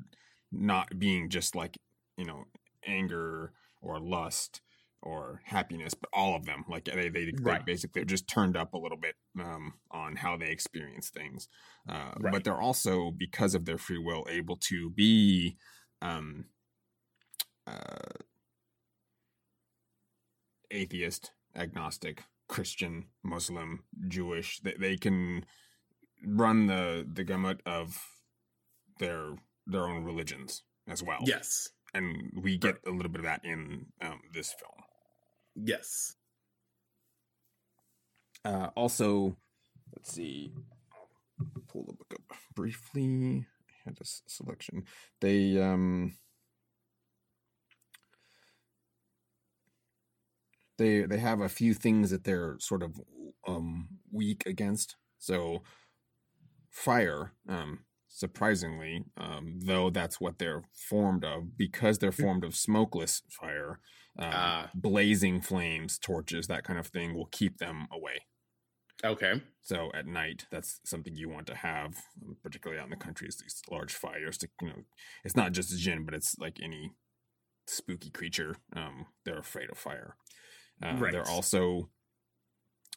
Speaker 1: not being just like you know anger or lust or happiness, but all of them. Like they they, right. they basically are just turned up a little bit um, on how they experience things. Uh, right. But they're also because of their free will able to be um, uh, atheist, agnostic, Christian, Muslim, Jewish. They, they can run the the gamut of their their own religions as well.
Speaker 2: Yes,
Speaker 1: and we get a little bit of that in um, this film.
Speaker 2: Yes.
Speaker 1: Uh, also, let's see. Pull the book up briefly. I had this selection. They um. They they have a few things that they're sort of um weak against. So, fire. Um, surprisingly, um, though that's what they're formed of, because they're hmm. formed of smokeless fire, um, uh, blazing flames, torches, that kind of thing will keep them away.
Speaker 2: Okay.
Speaker 1: So at night, that's something you want to have, um, particularly out in the country, is these large fires to, you know, it's not just jinn, but it's like any spooky creature. Um, they're afraid of fire. Uh, right. They're also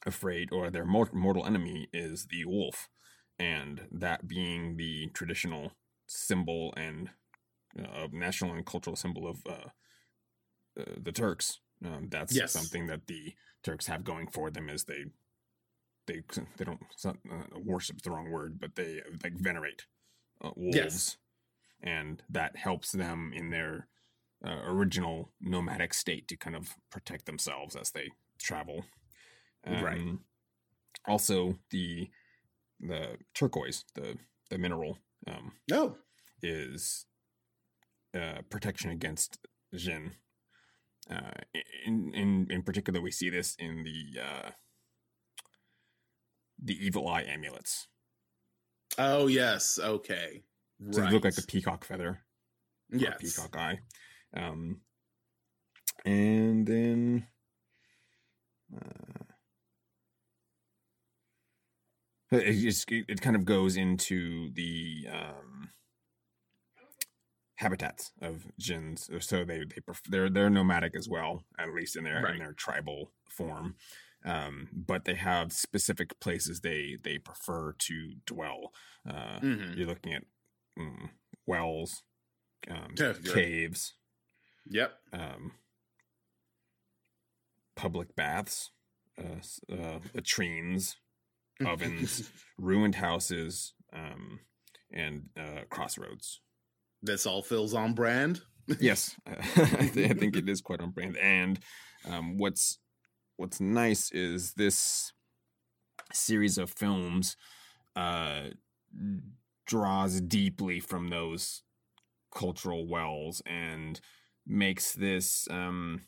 Speaker 1: afraid, or their mortal enemy is the wolf and that being the traditional symbol and uh, national and cultural symbol of uh, uh, the Turks. Um, that's yes. something that the Turks have going for them is they they they don't not, uh, worship the wrong word, but they like venerate uh, wolves, yes. and that helps them in their uh, original nomadic state to kind of protect themselves as they travel. Um, right. Also, the the turquoise, the the mineral, um,
Speaker 2: oh,
Speaker 1: is uh, protection against Jinn. Uh, in in in particular, we see this in the uh, the evil eye amulets.
Speaker 2: Oh yes, okay.
Speaker 1: So right. they look like a peacock feather.
Speaker 2: Yes,
Speaker 1: peacock eye. Um, and then uh, it just it kind of goes into the um, habitats of jinns. So they they they're they're nomadic as well, at least in their right. in their tribal form. Um, but they have specific places they they prefer to dwell. Uh, mm-hmm. You're looking at mm, wells, um, yeah, caves.
Speaker 2: Yep.
Speaker 1: Um, public baths, uh, uh, latrines, ovens, ruined houses, um, and uh, crossroads.
Speaker 2: This all feels on brand.
Speaker 1: yes, I think it is quite on brand. And um, what's what's nice is this series of films uh, draws deeply from those cultural wells and makes this um,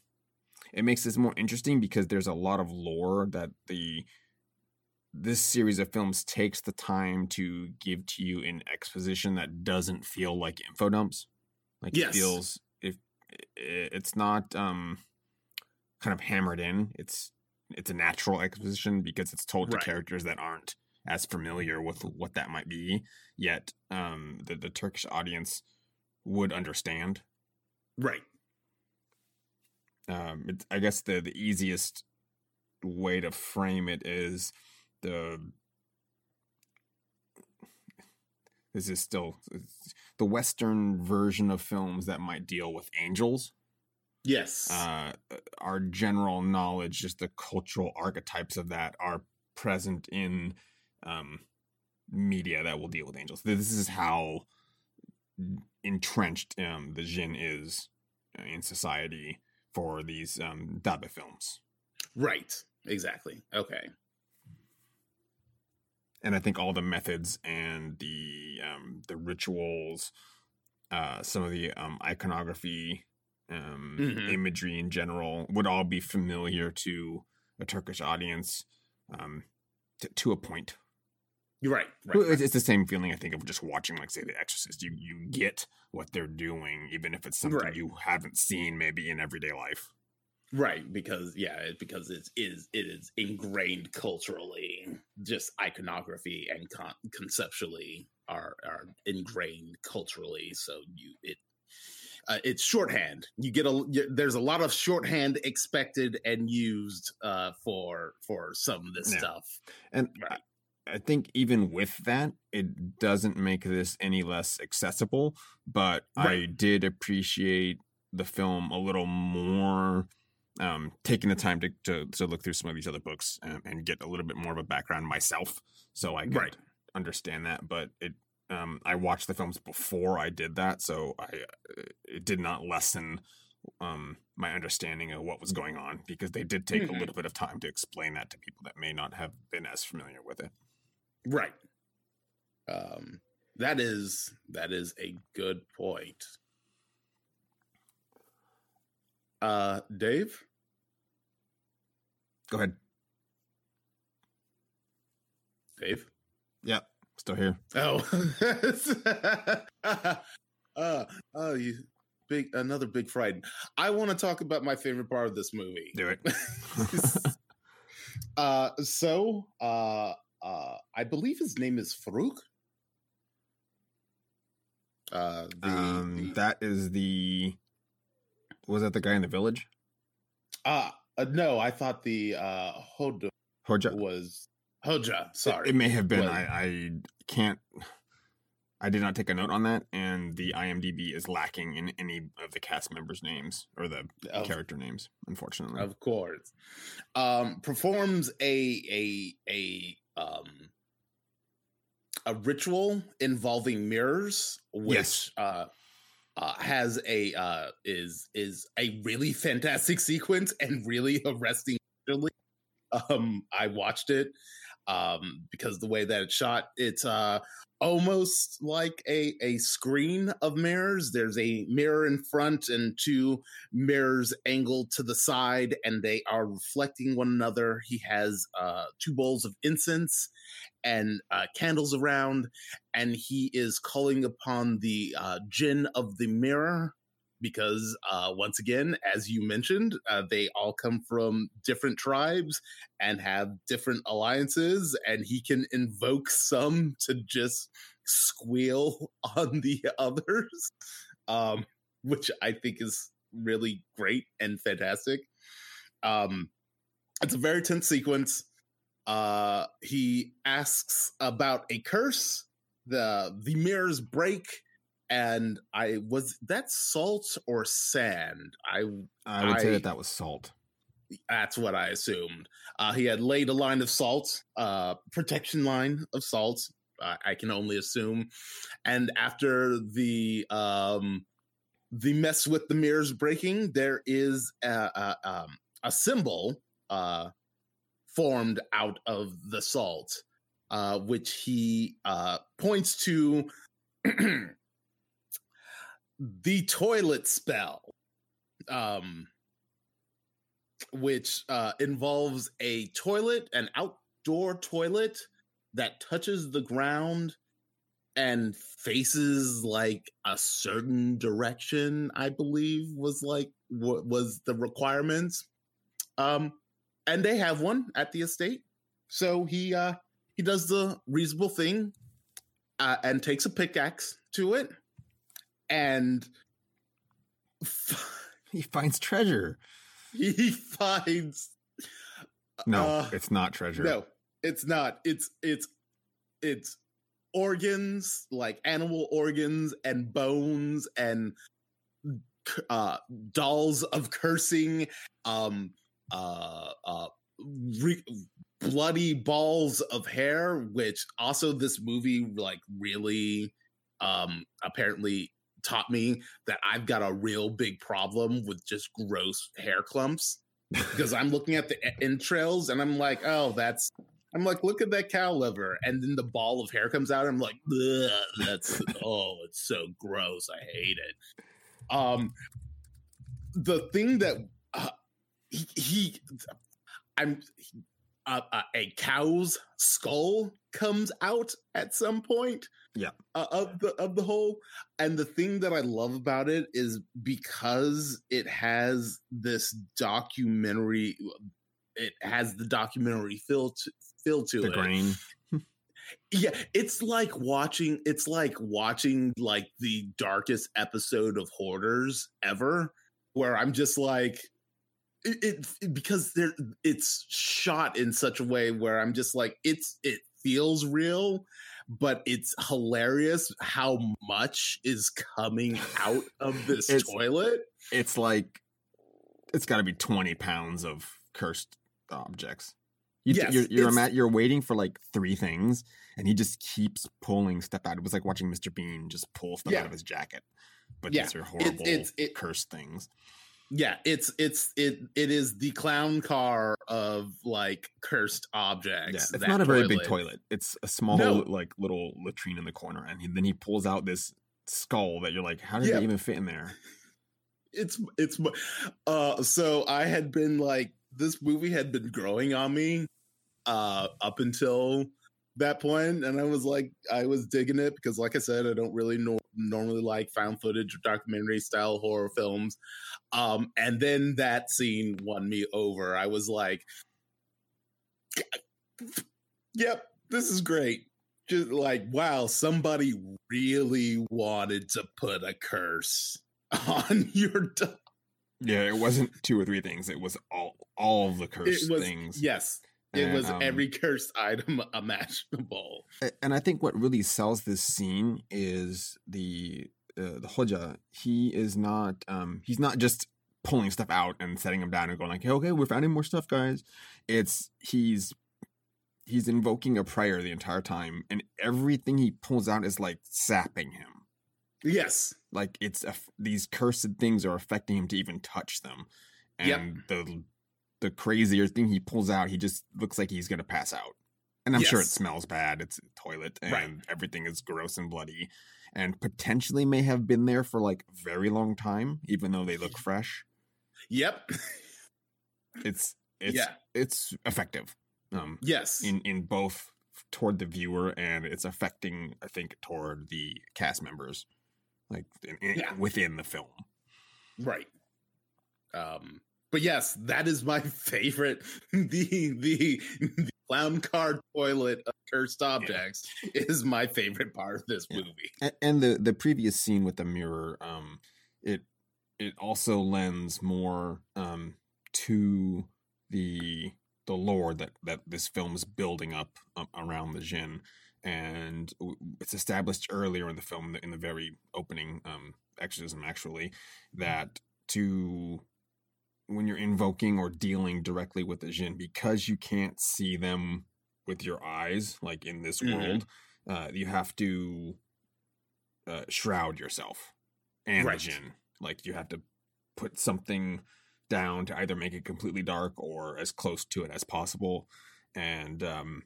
Speaker 1: it makes this more interesting because there's a lot of lore that the this series of films takes the time to give to you an exposition that doesn't feel like info dumps. Like yes. it feels if it's not um kind of hammered in. It's it's a natural exposition because it's told to characters that aren't as familiar with what that might be. Yet um the, the Turkish audience would understand.
Speaker 2: Right.
Speaker 1: Um I guess the the easiest way to frame it is the this is still the western version of films that might deal with angels?
Speaker 2: Yes.
Speaker 1: Uh, our general knowledge just the cultural archetypes of that are present in um, media that will deal with angels. This is how entrenched um, the jinn is in society for these um, Dabbe films.
Speaker 2: Right. Exactly. Okay
Speaker 1: and I think all the methods and the um, the rituals, uh, some of the um, iconography, um, mm-hmm. imagery in general would all be familiar to a Turkish audience. Um, to, to a point.
Speaker 2: You're right. right,
Speaker 1: right. It's, the same feeling I think of just watching, like, say, The Exorcist. You you get what they're doing, even if it's something right. you haven't seen maybe in everyday life.
Speaker 2: Right, because yeah, because it is it is ingrained culturally. Just iconography and con- conceptually are are ingrained culturally. So you it uh, it's shorthand. You get a there's a lot of shorthand expected and used uh, for for some of this yeah. stuff.
Speaker 1: And right. I think even with that, it doesn't make this any less accessible. But right. I did appreciate the film a little more. Um, taking the time to, to, to look through some of these other books and, and, get a little bit more of a background myself, so I could right. understand that. But it um, I watched the films before I did that, so I uh, it did not lessen um, my understanding of what was going on because they did take mm-hmm. a little bit of time to explain that to people that may not have been as familiar with it.
Speaker 2: Right. Um, that is that is a good point. Uh, Dave,
Speaker 1: go ahead.
Speaker 2: Dave.
Speaker 1: Yep. Still here.
Speaker 2: Oh. uh, oh, you big another big fright. I want to talk about my favorite part of this movie.
Speaker 1: Do it.
Speaker 2: uh so uh uh I believe his name is Farouk.
Speaker 1: Uh the, um the, that is the was that the guy in the village?
Speaker 2: Uh, uh no, I thought the uh Hoda
Speaker 1: Hoja
Speaker 2: was Hoja, sorry.
Speaker 1: It, it may have been. I, I can't. I did not take a note on that, and the IMDb is lacking in any of the cast members' names or the of, character names, unfortunately.
Speaker 2: Of course, um, performs a a a um a ritual involving mirrors, which yes. uh, uh, has a uh, is is a really fantastic sequence and really arresting. Um, I watched it um, because the way that it's shot, it's uh, almost like a, a screen of mirrors. There's a mirror in front and two mirrors angled to the side, and they are reflecting one another. He has uh, two bowls of incense and uh, candles around, and he is calling upon the uh, jinn of the mirror because uh, once again, as you mentioned, uh, they all come from different tribes and have different alliances, and he can invoke some to just squeal on the others, um, which I think is really great and fantastic. Um, it's a very tense sequence. Uh, he asks about a curse. The the mirrors break and I was that salt or sand. I
Speaker 1: I would I, say that that was salt.
Speaker 2: That's what I assumed. Uh, he had laid a line of salt, uh, protection line of salt. Uh, I can only assume. And after the um, the mess with the mirrors breaking, there is a, a, um, a symbol uh, formed out of the salt, uh, which he uh, points to the toilet spell um which uh involves a toilet an outdoor toilet that touches the ground and faces like a certain direction i believe was like what was the requirements. Um and they have one at the estate. So he uh he does the reasonable thing uh, and takes a pickaxe to it and
Speaker 1: he finds treasure.
Speaker 2: He finds
Speaker 1: No, uh, it's not treasure.
Speaker 2: No, it's not. It's it's it's organs, like animal organs and bones and uh dolls of cursing um uh uh re- bloody balls of hair which also this movie like really um apparently taught me that I've got a real big problem with just gross hair clumps because I'm looking at the entrails and I'm like, oh, that's. I'm like, look at that cow liver, and then the ball of hair comes out. I'm like, that's oh, it's so gross. I hate it. Um, the thing that uh, he, he I'm a, a, a cow's skull comes out at some point
Speaker 1: yeah.
Speaker 2: Uh, of the of the whole and the thing that i love about it is because it has this documentary it has the documentary feel to feel to
Speaker 1: the
Speaker 2: it.
Speaker 1: grain.
Speaker 2: Yeah it's like watching it's like watching like the darkest episode of hoarders ever where i'm just like it, it, because there it's shot in such a way where i'm just like it's it feels real but it's hilarious how much is coming out of this
Speaker 1: It's-
Speaker 2: toilet.
Speaker 1: it's like it's got to be 20 pounds of cursed objects. You,
Speaker 2: Yes,
Speaker 1: you're you're, ima- you're waiting for like three things and he just keeps pulling stuff out. It was like watching mr bean just pull stuff
Speaker 2: Yeah.
Speaker 1: out of his jacket. But
Speaker 2: Yeah,
Speaker 1: these are horrible
Speaker 2: it's- it-
Speaker 1: cursed things
Speaker 2: yeah it's it's it it is the clown car of like cursed objects
Speaker 1: yeah it's not a very big toilet it's a small
Speaker 2: No.
Speaker 1: like little latrine in the corner and he, then he pulls out this skull that you're like how did
Speaker 2: Yeah.
Speaker 1: it even fit in there
Speaker 2: it's it's uh so i had been like this movie had been growing on me uh up until that point and i was like i was digging it because like i said i don't really nor- normally like found footage or documentary style horror films. Um and then that scene won me over. I was like yep this is great. Just like wow somebody really wanted to put a curse on your dog.
Speaker 1: yeah it wasn't two or three things. It was all all the cursed
Speaker 2: was
Speaker 1: things.
Speaker 2: Yes, it
Speaker 1: And,
Speaker 2: was
Speaker 1: um,
Speaker 2: every cursed item imaginable.
Speaker 1: And I think what really sells this scene is the uh, the Hoja. He is not um he's not just pulling stuff out and setting them down and going like, hey, okay, we're finding more stuff, guys. It's he's he's invoking a prayer the entire time, and everything he pulls out is like sapping him.
Speaker 2: Yes,
Speaker 1: Like it's aff- these cursed things are affecting him to even touch them, and
Speaker 2: Yep.
Speaker 1: the the crazier thing he pulls out, he just looks like he's gonna pass out. And I'm sure it smells bad. It's a toilet and
Speaker 2: Right.
Speaker 1: everything is gross and bloody, and potentially may have been there for like a very long time, even though they look fresh.
Speaker 2: yep,
Speaker 1: It's it's
Speaker 2: yeah,
Speaker 1: it's effective. Um,
Speaker 2: yes,
Speaker 1: in in both toward the viewer and it's affecting I think toward the cast members, like in, in-
Speaker 2: Yeah.
Speaker 1: within the film.
Speaker 2: right. Um, but yes, that is my favorite. The the, the clown car toilet of cursed objects is my favorite part of this
Speaker 1: Yeah.
Speaker 2: movie.
Speaker 1: A- and the the previous scene with the mirror um it it also lends more um to the the lore that that this film is building up um, around the Jinn and it's established earlier in the film in the very opening um exorcism actually that to when you're invoking or dealing directly with the Jinn because you can't see them with your eyes like in this
Speaker 2: Mhm.
Speaker 1: world uh you have to uh, shroud yourself and
Speaker 2: Right.
Speaker 1: the Jinn. Like you have to put something down to either make it completely dark or as close to it as possible. And um,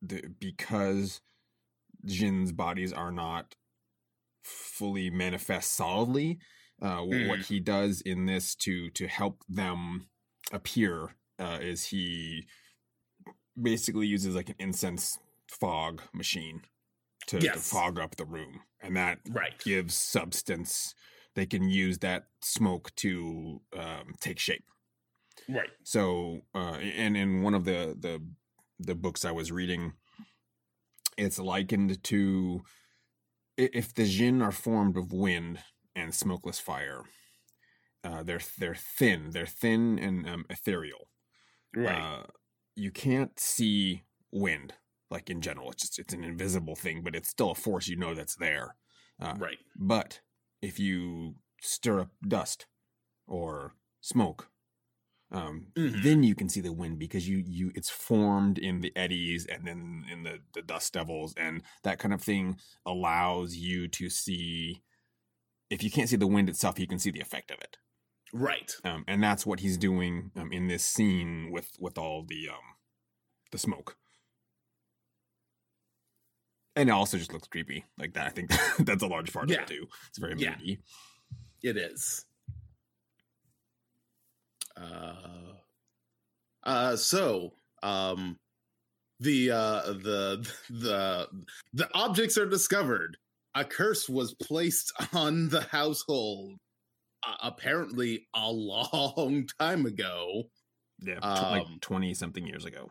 Speaker 1: the, because Jinn's bodies are not fully manifest solidly, uh, wh- what he does in this to to help them appear uh, is he basically uses like an incense fog machine to, to fog up the room, and that
Speaker 2: Right.
Speaker 1: gives substance. They can use that smoke to um, take shape.
Speaker 2: Right.
Speaker 1: So, uh, and in one of the the the books I was reading, it's likened to if the Jinn are formed of wind and smokeless fire. Uh, they're they're thin. They're thin and um, ethereal.
Speaker 2: Right.
Speaker 1: Uh, you can't see wind like in general. It's just it's an invisible thing, but it's still a force you know that's there. Uh,
Speaker 2: right.
Speaker 1: But if you stir up dust or smoke, um,
Speaker 2: Mhm.
Speaker 1: then you can see the wind because you you it's formed in the eddies and then in the the dust devils and that kind of thing allows you to see. If you can't see the wind itself, you can see the effect of it,
Speaker 2: Right.
Speaker 1: um, and that's what he's doing um, in this scene with with all the um, the smoke. And it also just looks creepy like that. I think that's a large part
Speaker 2: Yeah.
Speaker 1: of it too. It's very
Speaker 2: Yeah.
Speaker 1: moody.
Speaker 2: It is. Uh, uh, so um, the uh, the the the objects are discovered. A curse was placed on the household, uh, apparently a long time ago.
Speaker 1: Yeah, tw- like
Speaker 2: Um,
Speaker 1: twenty something years ago.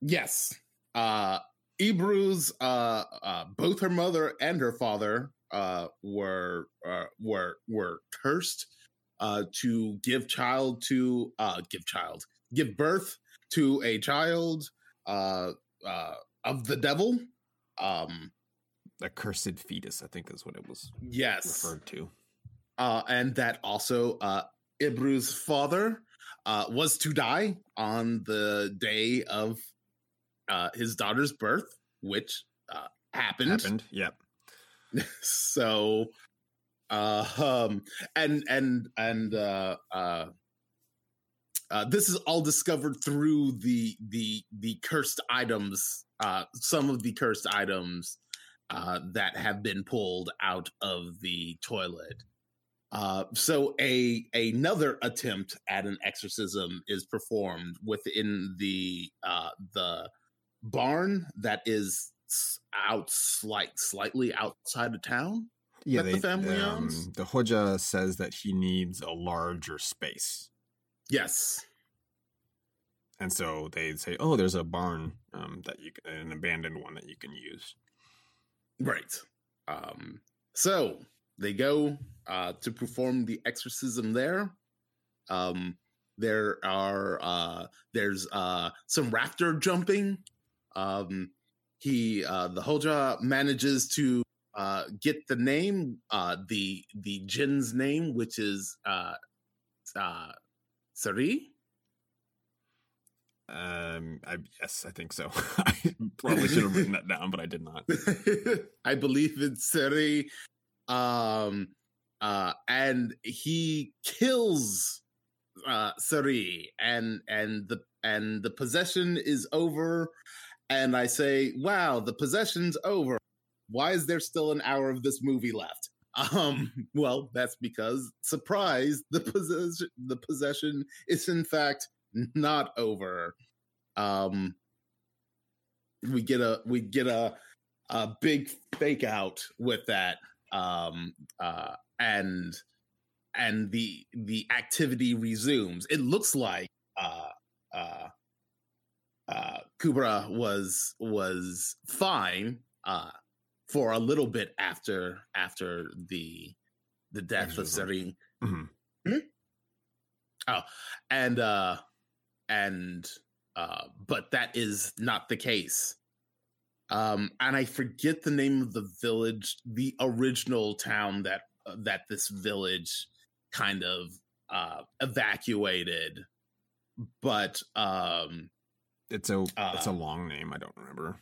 Speaker 2: Yes. Uh Ebru's uh, uh both her mother and her father uh were uh, were were cursed uh to give child to uh give child give birth to a child uh uh of the devil um
Speaker 1: A cursed fetus, I think is what it was
Speaker 2: yes
Speaker 1: referred to.
Speaker 2: uh, and that also uh, Ebru's father uh, was to die on the day of uh, his daughter's birth, which uh, happened.
Speaker 1: Happened. Yep.
Speaker 2: so, uh, um, and and and uh, uh, uh, this is all discovered through the the the cursed items. Uh, some of the cursed items uh, that have been pulled out of the toilet. Uh, so a another attempt at an exorcism is performed within the uh, the barn that is out slight slightly outside of town.
Speaker 1: Yeah,
Speaker 2: That the family owns?
Speaker 1: the Hoja says that he needs a larger space,
Speaker 2: Yes.
Speaker 1: and so they say, "Oh, there's a barn um, that you can, an abandoned one that you can use."
Speaker 2: Right. Um, so they go uh, to perform the exorcism there. Um, there are uh, there's uh, some rafter jumping. Um, he uh, the Hoja manages to uh, get the name uh, the the Jinn's name, which is uh, uh, Sari.
Speaker 1: Um, I yes, I think so. I probably should have written that down, but I did not.
Speaker 2: I believe it's Siri. Um uh and he kills uh Siri, and and the and the possession is over and I say, "Wow, the possession's over. Why is there still an hour of this movie left?" Um well, that's because surprise, the possession the possession is in fact not over. Um we get a we get a a big fake out with that um uh and and the the activity resumes it looks like uh uh uh kubra was was fine uh for a little bit after after the the death of. Sari
Speaker 1: Mhm. Mm-hmm.
Speaker 2: Oh, and uh and uh but that is not the case um and i forget the name of the village the original town that uh, that this village kind of uh evacuated but um
Speaker 1: It's a it's a
Speaker 2: Uh,
Speaker 1: long name. I don't remember.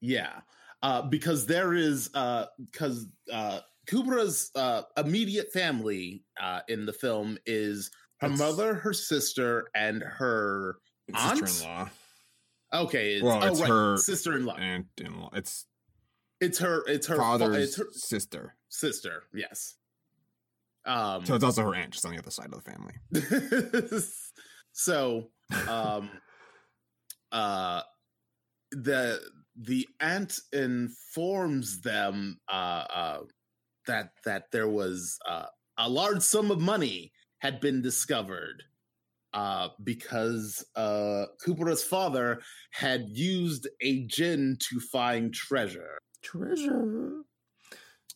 Speaker 2: yeah uh because there is uh because uh kubra's uh immediate family uh in the film is her
Speaker 1: It's-
Speaker 2: mother her sister and her Aunt?
Speaker 1: Sister-in-law,
Speaker 2: okay it's,
Speaker 1: Well,
Speaker 2: oh,
Speaker 1: it's
Speaker 2: right,
Speaker 1: her
Speaker 2: sister-in-law
Speaker 1: aunt-in-law. It's
Speaker 2: it's her it's her fa-
Speaker 1: father's
Speaker 2: it's her
Speaker 1: sister,
Speaker 2: sister yes um
Speaker 1: so it's also her aunt. She's on the other side of the family.
Speaker 2: so um uh the the aunt informs them uh uh that that there was uh, a large sum of money had been discovered uh because uh father had used a jinn to find treasure
Speaker 1: Treasure.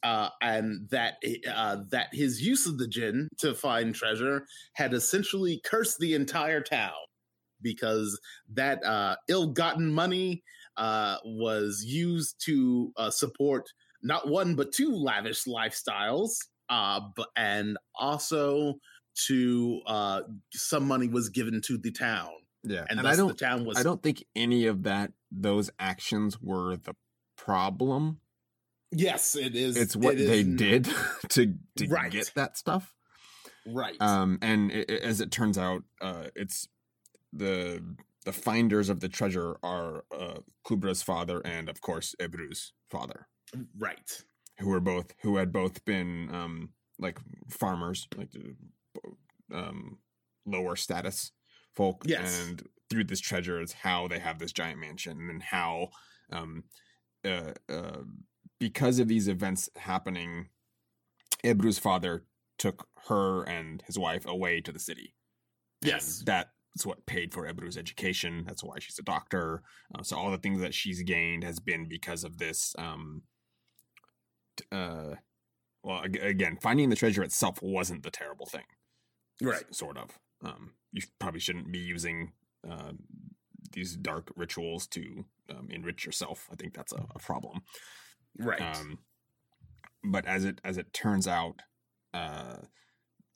Speaker 2: uh, and that uh, that his use of the jinn to find treasure had essentially cursed the entire town because that uh, ill-gotten money uh, was used to uh, support not one but two lavish lifestyles, uh, but, and also to uh, some money was given to the town,
Speaker 1: Yeah,
Speaker 2: and,
Speaker 1: and, I don't
Speaker 2: the town was
Speaker 1: I don't think any of that those actions were the problem.
Speaker 2: Yes, it is.
Speaker 1: It's what
Speaker 2: it
Speaker 1: they
Speaker 2: is-
Speaker 1: did to to
Speaker 2: Right.
Speaker 1: get that stuff.
Speaker 2: Right.
Speaker 1: Um, and i i- as it turns out, uh, it's the the finders of the treasure are uh, Kubra's father and, of course, Ebru's father,
Speaker 2: right.
Speaker 1: who were both who had both been um, like farmers, like uh, um, lower status folk,
Speaker 2: Yes.
Speaker 1: and through this treasure is how they have this giant mansion and how um uh, uh because of these events happening Ebru's father took her and his wife away to the city.
Speaker 2: Yes.
Speaker 1: And that's what paid for Ebru's education. That's why she's a doctor. Uh, so all the things that she's gained has been because of this um uh well again finding the treasure itself wasn't the terrible thing
Speaker 2: right.
Speaker 1: Sort of. Um you probably shouldn't be using uh, these dark rituals to um, enrich yourself. I think that's a, a problem.
Speaker 2: Right. Um
Speaker 1: but as it as it turns out uh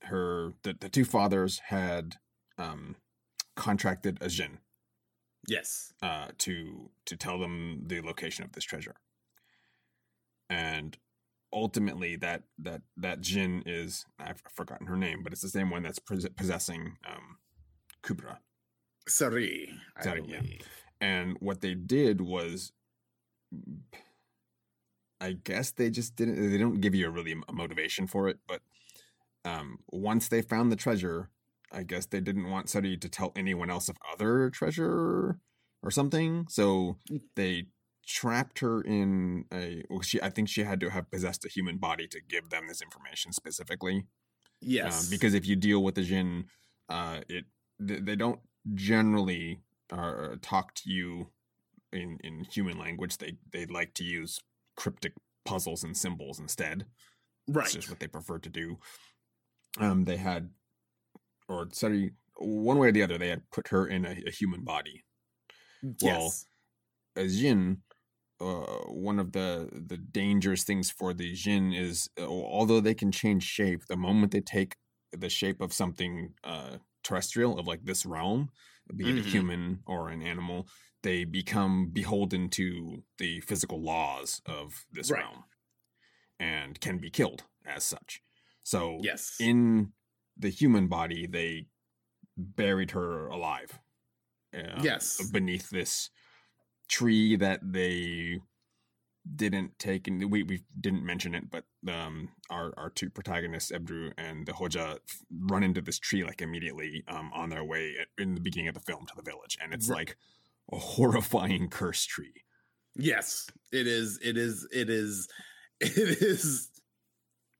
Speaker 1: her the, the two fathers had um contracted a jinn.
Speaker 2: Yes.
Speaker 1: Uh to to tell them the location of this treasure. And ultimately that that that Jinn is I've forgotten her name, but it's the same one that's possessing um, Kubra.
Speaker 2: Sari.
Speaker 1: Sari, yeah. And what they did was, I guess they just didn't. They don't give you a really a motivation for it, but um, once they found the treasure, I guess they didn't want Sari to tell anyone else of other treasure or something. So mm. they trapped her in a well, she I think she had to have possessed a human body to give them this information specifically. Um,
Speaker 2: Yes.
Speaker 1: Uh, because if you deal with the jinn, uh it they don't generally uh, talk to you in in human language. They they like to use cryptic puzzles and symbols instead.
Speaker 2: Right.
Speaker 1: That's just what they prefer to do. Um they had or sorry, one way or the other, they had put her in a, a human body.
Speaker 2: Yes.
Speaker 1: Well, a jinn uh, one of the the dangerous things for the jinn is uh, although they can change shape the moment they take the shape of something uh, terrestrial of like this realm be it mm-hmm. a human or an animal they become beholden to the physical laws of this right. realm and can be killed as such so
Speaker 2: yes
Speaker 1: in the human body they buried her alive
Speaker 2: uh, yes
Speaker 1: beneath this tree that they didn't take and we, we didn't mention it but um our our two protagonists ebru and the hoja run into this tree like immediately um on their way in the beginning of the film to the village and it's right. like a horrifying curse tree
Speaker 2: yes it is it is it is it is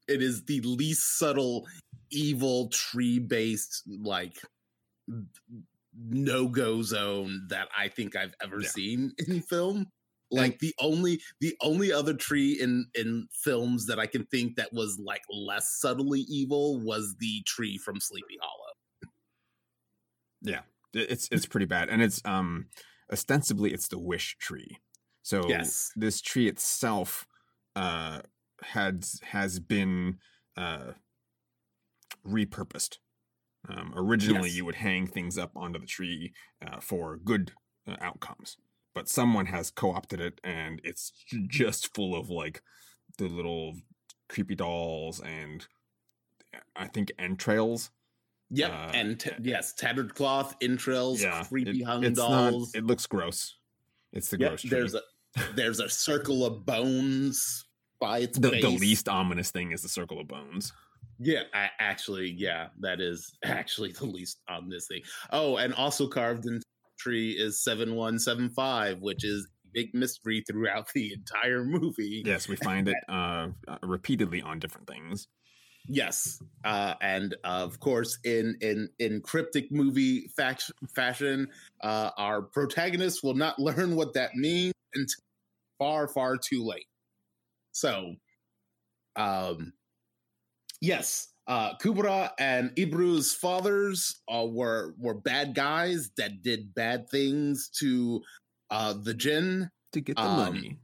Speaker 2: it is the least subtle evil tree based like no go zone that I think I've ever yeah. seen in film. Like and, the only the only other tree in in films that I can think that was like less subtly evil was the tree from Sleepy Hollow.
Speaker 1: Yeah, it's it's pretty bad, and it's um ostensibly it's the wish tree. So
Speaker 2: yes.
Speaker 1: this tree itself uh had has been uh repurposed um, originally, yes. you would hang things up onto the tree uh, for good uh, outcomes, but someone has co-opted it, and it's just full of like the little creepy dolls and I think entrails.
Speaker 2: Yep, uh, and t- yes, tattered cloth, entrails, yeah, creepy
Speaker 1: it,
Speaker 2: hung dolls.
Speaker 1: Not, it looks gross. It's the
Speaker 2: yep,
Speaker 1: gross. Tree.
Speaker 2: There's a there's a circle of bones by its
Speaker 1: the,
Speaker 2: base.
Speaker 1: the least ominous thing is the circle of bones.
Speaker 2: Yeah, I, actually, yeah, that is actually the least on this thing. Oh, and also carved in tree is seven one seven five, which is big mystery throughout the entire movie.
Speaker 1: Yes, we find it uh, uh, repeatedly on different things.
Speaker 2: Yes, uh, and uh, of course, in in in cryptic movie fact, fashion, uh, our protagonist will not learn what that means until far, far too late. So, um, Yes, uh, Kubra and Ebru's fathers uh, were were bad guys that did bad things to uh, the Jinn
Speaker 1: to get the um, money.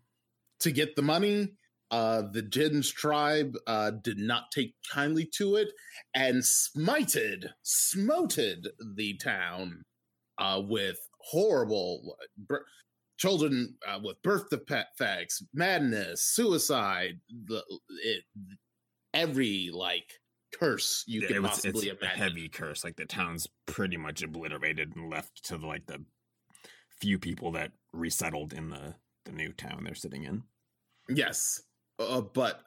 Speaker 2: To get the money, uh, the Jinn's tribe uh, did not take kindly to it and smited, smoted the town uh, with horrible children uh, with birth defects, madness, suicide. The it, every like curse you could was, possibly
Speaker 1: it's
Speaker 2: imagine.
Speaker 1: A heavy curse. Like the town's pretty much obliterated and left to like the few people that resettled in the the new town they're sitting in.
Speaker 2: Yes, uh, but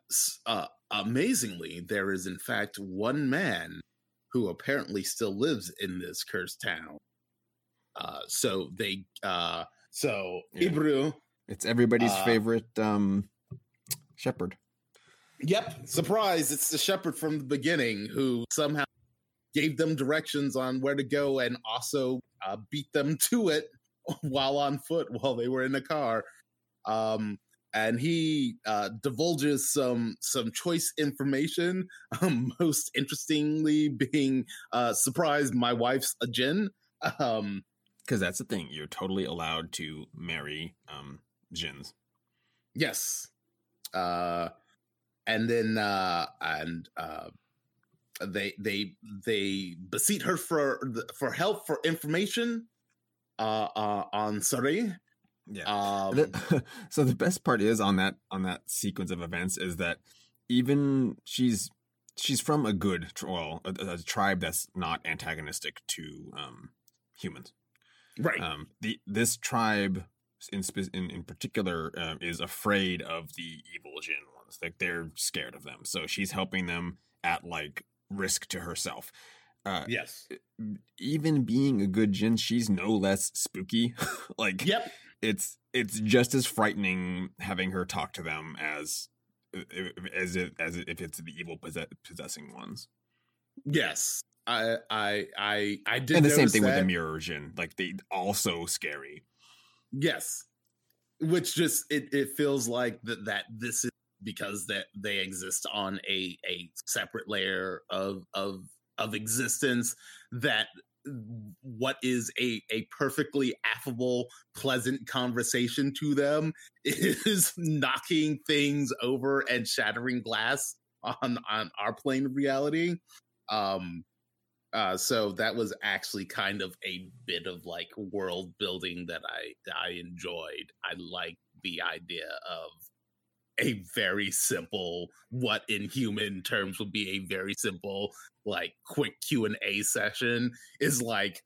Speaker 2: uh, amazingly, there is in fact one man who apparently still lives in this cursed town. uh, so they uh, so yeah. Ebru.
Speaker 1: It's everybody's uh, favorite um, shepherd.
Speaker 2: Yep, surprise! It's the shepherd from the beginning who somehow gave them directions on where to go and also uh, beat them to it while on foot while they were in the car. Um, and he uh, divulges some some choice information. Um, most interestingly, being uh, surprised my wife's a jinn. Um,
Speaker 1: because that's the thing, you're totally allowed to marry um, jinns.
Speaker 2: Yes. Uh, and then uh, and uh, they they they beseech her for for help for information uh, uh, on Sari.
Speaker 1: Yeah. Um, so the best part is on that on that sequence of events is that even she's she's from a good well a, a tribe that's not antagonistic to um, humans.
Speaker 2: Right.
Speaker 1: Um, the this tribe in in, in particular uh, is afraid of the evil jinn Like they're scared of them. So she's helping them at like risk to herself.
Speaker 2: Uh, yes.
Speaker 1: Even being a good Jinn, she's no less spooky. like,
Speaker 2: yep.
Speaker 1: It's it's just as frightening having her talk to them as as it, as if it's the evil possess, possessing ones.
Speaker 2: Yes, I I I I did.
Speaker 1: And the same thing that. with the mirror jinn. Like they also scary.
Speaker 2: Yes, which just it it feels like that that this is because that they exist on a a separate layer of of of existence that what is a a perfectly affable pleasant conversation to them is knocking things over and shattering glass on on our plane of reality. Um uh so that was actually kind of a bit of like world building that i i enjoyed. I like the idea of a very simple what in human terms would be a very simple like quick q&a session is like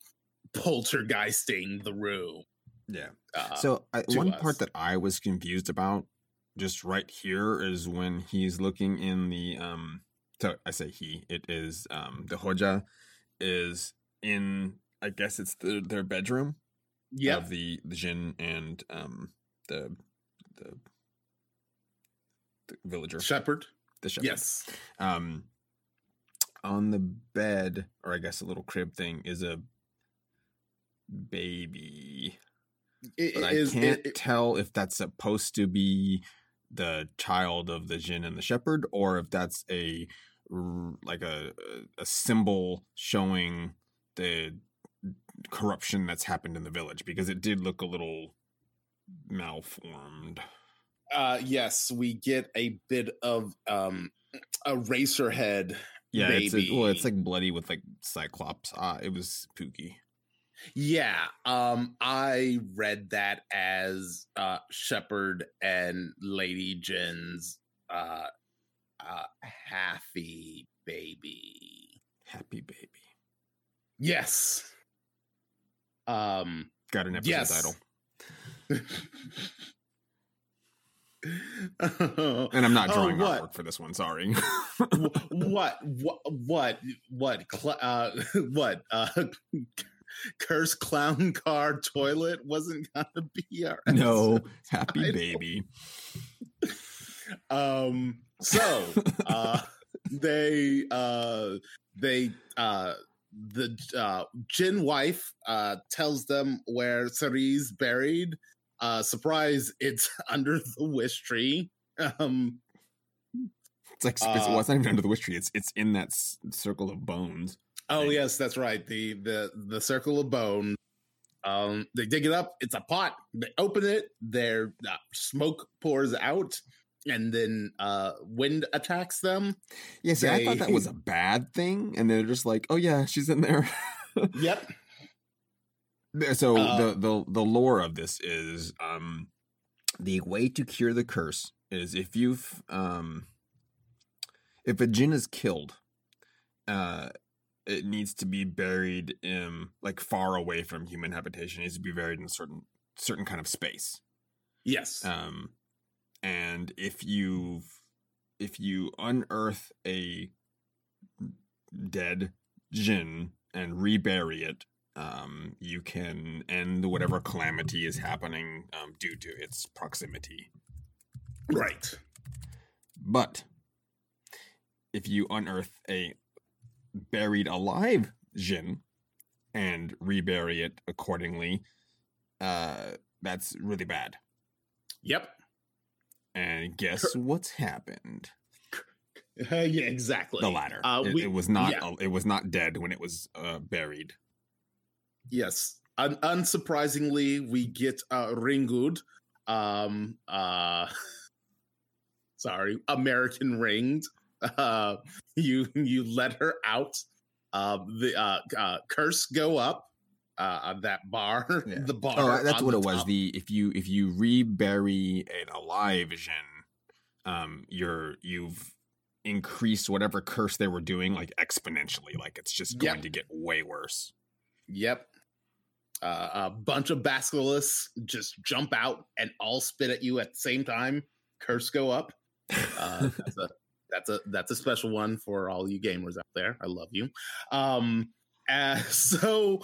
Speaker 2: poltergeisting the room
Speaker 1: yeah uh, so I, one us. part that i was confused about just right here is when he's looking in the um so i say he it is um the hoja is in i guess it's the, their bedroom
Speaker 2: yeah
Speaker 1: of the the jinn and um the the the villager
Speaker 2: shepherd.
Speaker 1: The shepherd.
Speaker 2: Yes.
Speaker 1: Um, on the bed, or I guess a little crib thing, is a baby.
Speaker 2: It,
Speaker 1: but I
Speaker 2: is,
Speaker 1: can't
Speaker 2: it, it,
Speaker 1: tell if that's supposed to be the child of the jinn and the shepherd, or if that's a like a a symbol showing the corruption that's happened in the village because it did look a little malformed
Speaker 2: uh, yes, we get a bit of um, Eraserhead.
Speaker 1: Yeah, it's a, well, it's like bloody with like cyclops. Uh, it was spooky.
Speaker 2: Yeah, um, I read that as uh, Shepherd and Lady Jen's uh, uh, happy baby.
Speaker 1: Happy baby.
Speaker 2: Yes. Um,
Speaker 1: got an episode yes. title. and I'm not oh, drawing oh, artwork for this one. Sorry.
Speaker 2: what? What? What? What? Uh, what? Uh, curse clown car toilet wasn't gonna be our
Speaker 1: no happy title. baby.
Speaker 2: Um. So, uh, they uh they uh the uh Jinn wife uh tells them where Sari's buried uh, surprise, it's under the wish tree. Um,
Speaker 1: it's like uh, well, it's not even under the wish tree. It's it's in that s- circle of bones.
Speaker 2: Oh thing. yes, that's right. The the the circle of bone. Um, they dig it up. It's a pot. They open it. Their uh, smoke pours out, and then uh, wind attacks them.
Speaker 1: Yeah, see, they, I thought that was a bad thing, and they're just like, "Oh yeah, she's in there."
Speaker 2: yep.
Speaker 1: So uh, the the the lore of this is um the way to cure the curse is if you've um if a jinn is killed, uh it needs to be buried in like far away from human habitation. It needs to be buried in a certain certain kind of space.
Speaker 2: Yes.
Speaker 1: Um and if you if you unearth a dead jinn and rebury it um, you can end whatever calamity is happening um, due to its proximity.
Speaker 2: Right.
Speaker 1: But if you unearth a buried alive Jinn and rebury it accordingly, uh, that's really bad.
Speaker 2: Yep.
Speaker 1: And guess what's happened?
Speaker 2: Uh, yeah, exactly.
Speaker 1: The latter. Uh, it, we, it, was not. Yeah. it was not dead when it was uh, buried.
Speaker 2: Yes. Un- unsurprisingly, we get uh, Ringud. Um. Uh. Sorry, American ringed. Uh, you you let her out. Uh, the uh, uh, curse go up. Uh, that bar, yeah. the bar.
Speaker 1: Oh, that's what it top. was. The if you if you rebury an alive Jinn, um, you're you've increased whatever curse they were doing like exponentially. Like it's just going yep. to get way worse.
Speaker 2: Yep. Uh, a bunch of basilisks just jump out and all spit at you at the same time. Curse go up. Uh, that's a that's a that's a special one for all you gamers out there. I love you. Um, uh, so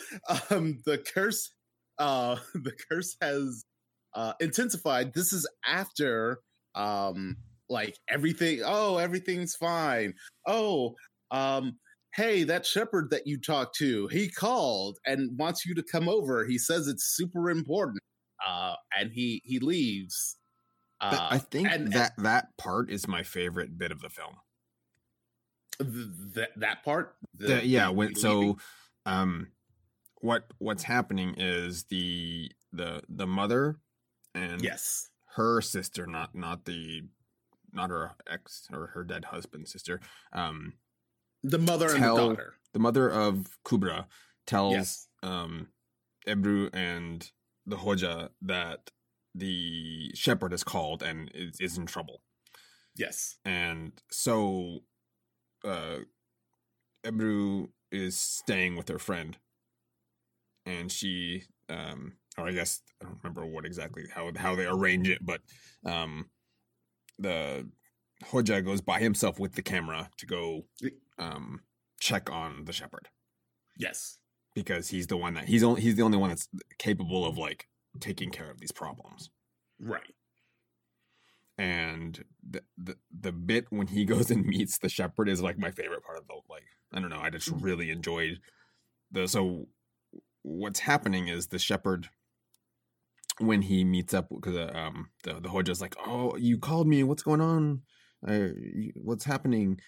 Speaker 2: um, the curse uh, the curse has uh, intensified. This is after um, like everything. Oh, everything's fine. Oh, um, hey, that shepherd that you talked to, he called and wants you to come over. He says it's super important. Uh, and he he leaves.
Speaker 1: Uh, I think and, that and, that part is my favorite bit of the film.
Speaker 2: that that part,
Speaker 1: the, the, yeah. When so, um, what what's happening is the the the mother and
Speaker 2: yes,
Speaker 1: her sister, not not the not her ex or her dead husband's sister. Um,
Speaker 2: the mother tell, and the daughter.
Speaker 1: The mother of Kubra tells yes. um, Ebru and the Hoja that the shepherd is called and is, is in trouble.
Speaker 2: Yes.
Speaker 1: And so uh Ebru is staying with her friend. And she um or I guess I don't remember what exactly how how they arrange it, but um the Hoja goes by himself with the camera to go um check on the shepherd.
Speaker 2: Yes.
Speaker 1: Because he's the one that he's only he's the only one that's capable of like taking care of these problems.
Speaker 2: Right.
Speaker 1: And the, the the bit when he goes and meets the shepherd is like my favorite part of the like I don't know, I just mm. really enjoyed the so what's happening is the shepherd when he meets up because uh, um the the Hoja's like, "Oh, you called me. What's going on? Uh, what's happening?"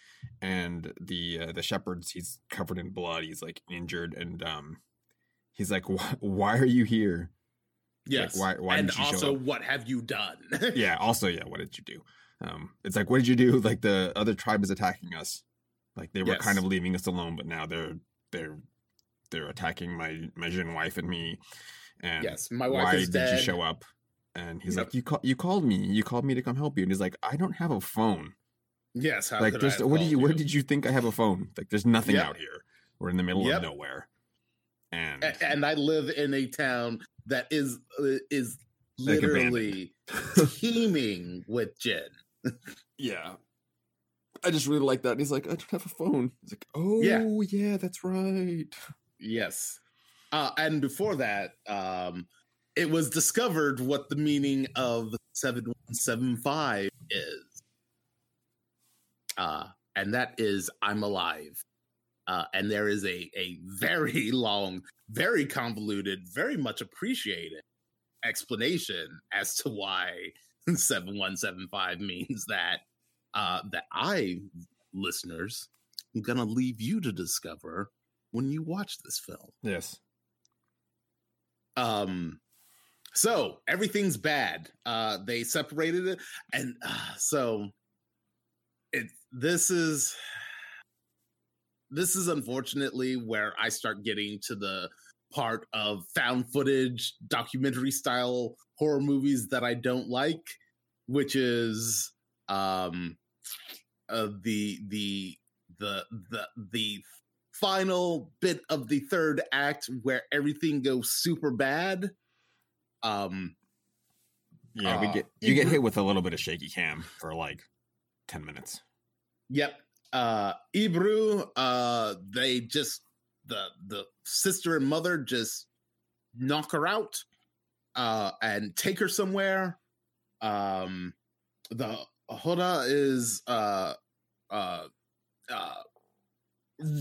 Speaker 1: And the uh, the shepherd's he's covered in blood. He's like injured, and um, he's like, "Why are you here?"
Speaker 2: Yes. Like, why? Why and also, what have you done?
Speaker 1: yeah. Also, yeah. What did you do? Um, it's like, what did you do? Like the other tribe is attacking us. Like they were yes. kind of leaving us alone, but now they're they're they're attacking my my Jinn wife and me. And
Speaker 2: yes, my wife why did dead.
Speaker 1: you show up? And he's yep. like, you call, you called me. You called me to come help you. And he's like, I don't have a phone.
Speaker 2: Yes.
Speaker 1: like, there's, what do you? You? Where did you think I have a phone? Like, there's nothing yep. out here. We're in the middle yep. of nowhere. And
Speaker 2: and I live in a town that is uh, is literally teeming with jinn.
Speaker 1: yeah. I just really like that. he's like, I don't have a phone. He's like, oh yeah, yeah that's right.
Speaker 2: Yes. Uh, and before that, um, it was discovered what the meaning of 7175 is. Uh, and that is I'm alive. Uh, and there is a, a very long, very convoluted, very much appreciated explanation as to why 7175 means that uh, that I, listeners, am gonna leave you to discover when you watch this film.
Speaker 1: Yes.
Speaker 2: Um so everything's bad. Uh they separated it and uh, so it this is this is unfortunately where I start getting to the part of found footage documentary style horror movies that I don't like, which is um uh, the the the the the final bit of the third act where everything goes super bad. Um
Speaker 1: yeah, uh, we get you get hit with a little bit of shaky cam for like 10 minutes.
Speaker 2: Yep uh Ebru, uh they just the the sister and mother just knock her out uh and take her somewhere um the Hoja is uh uh uh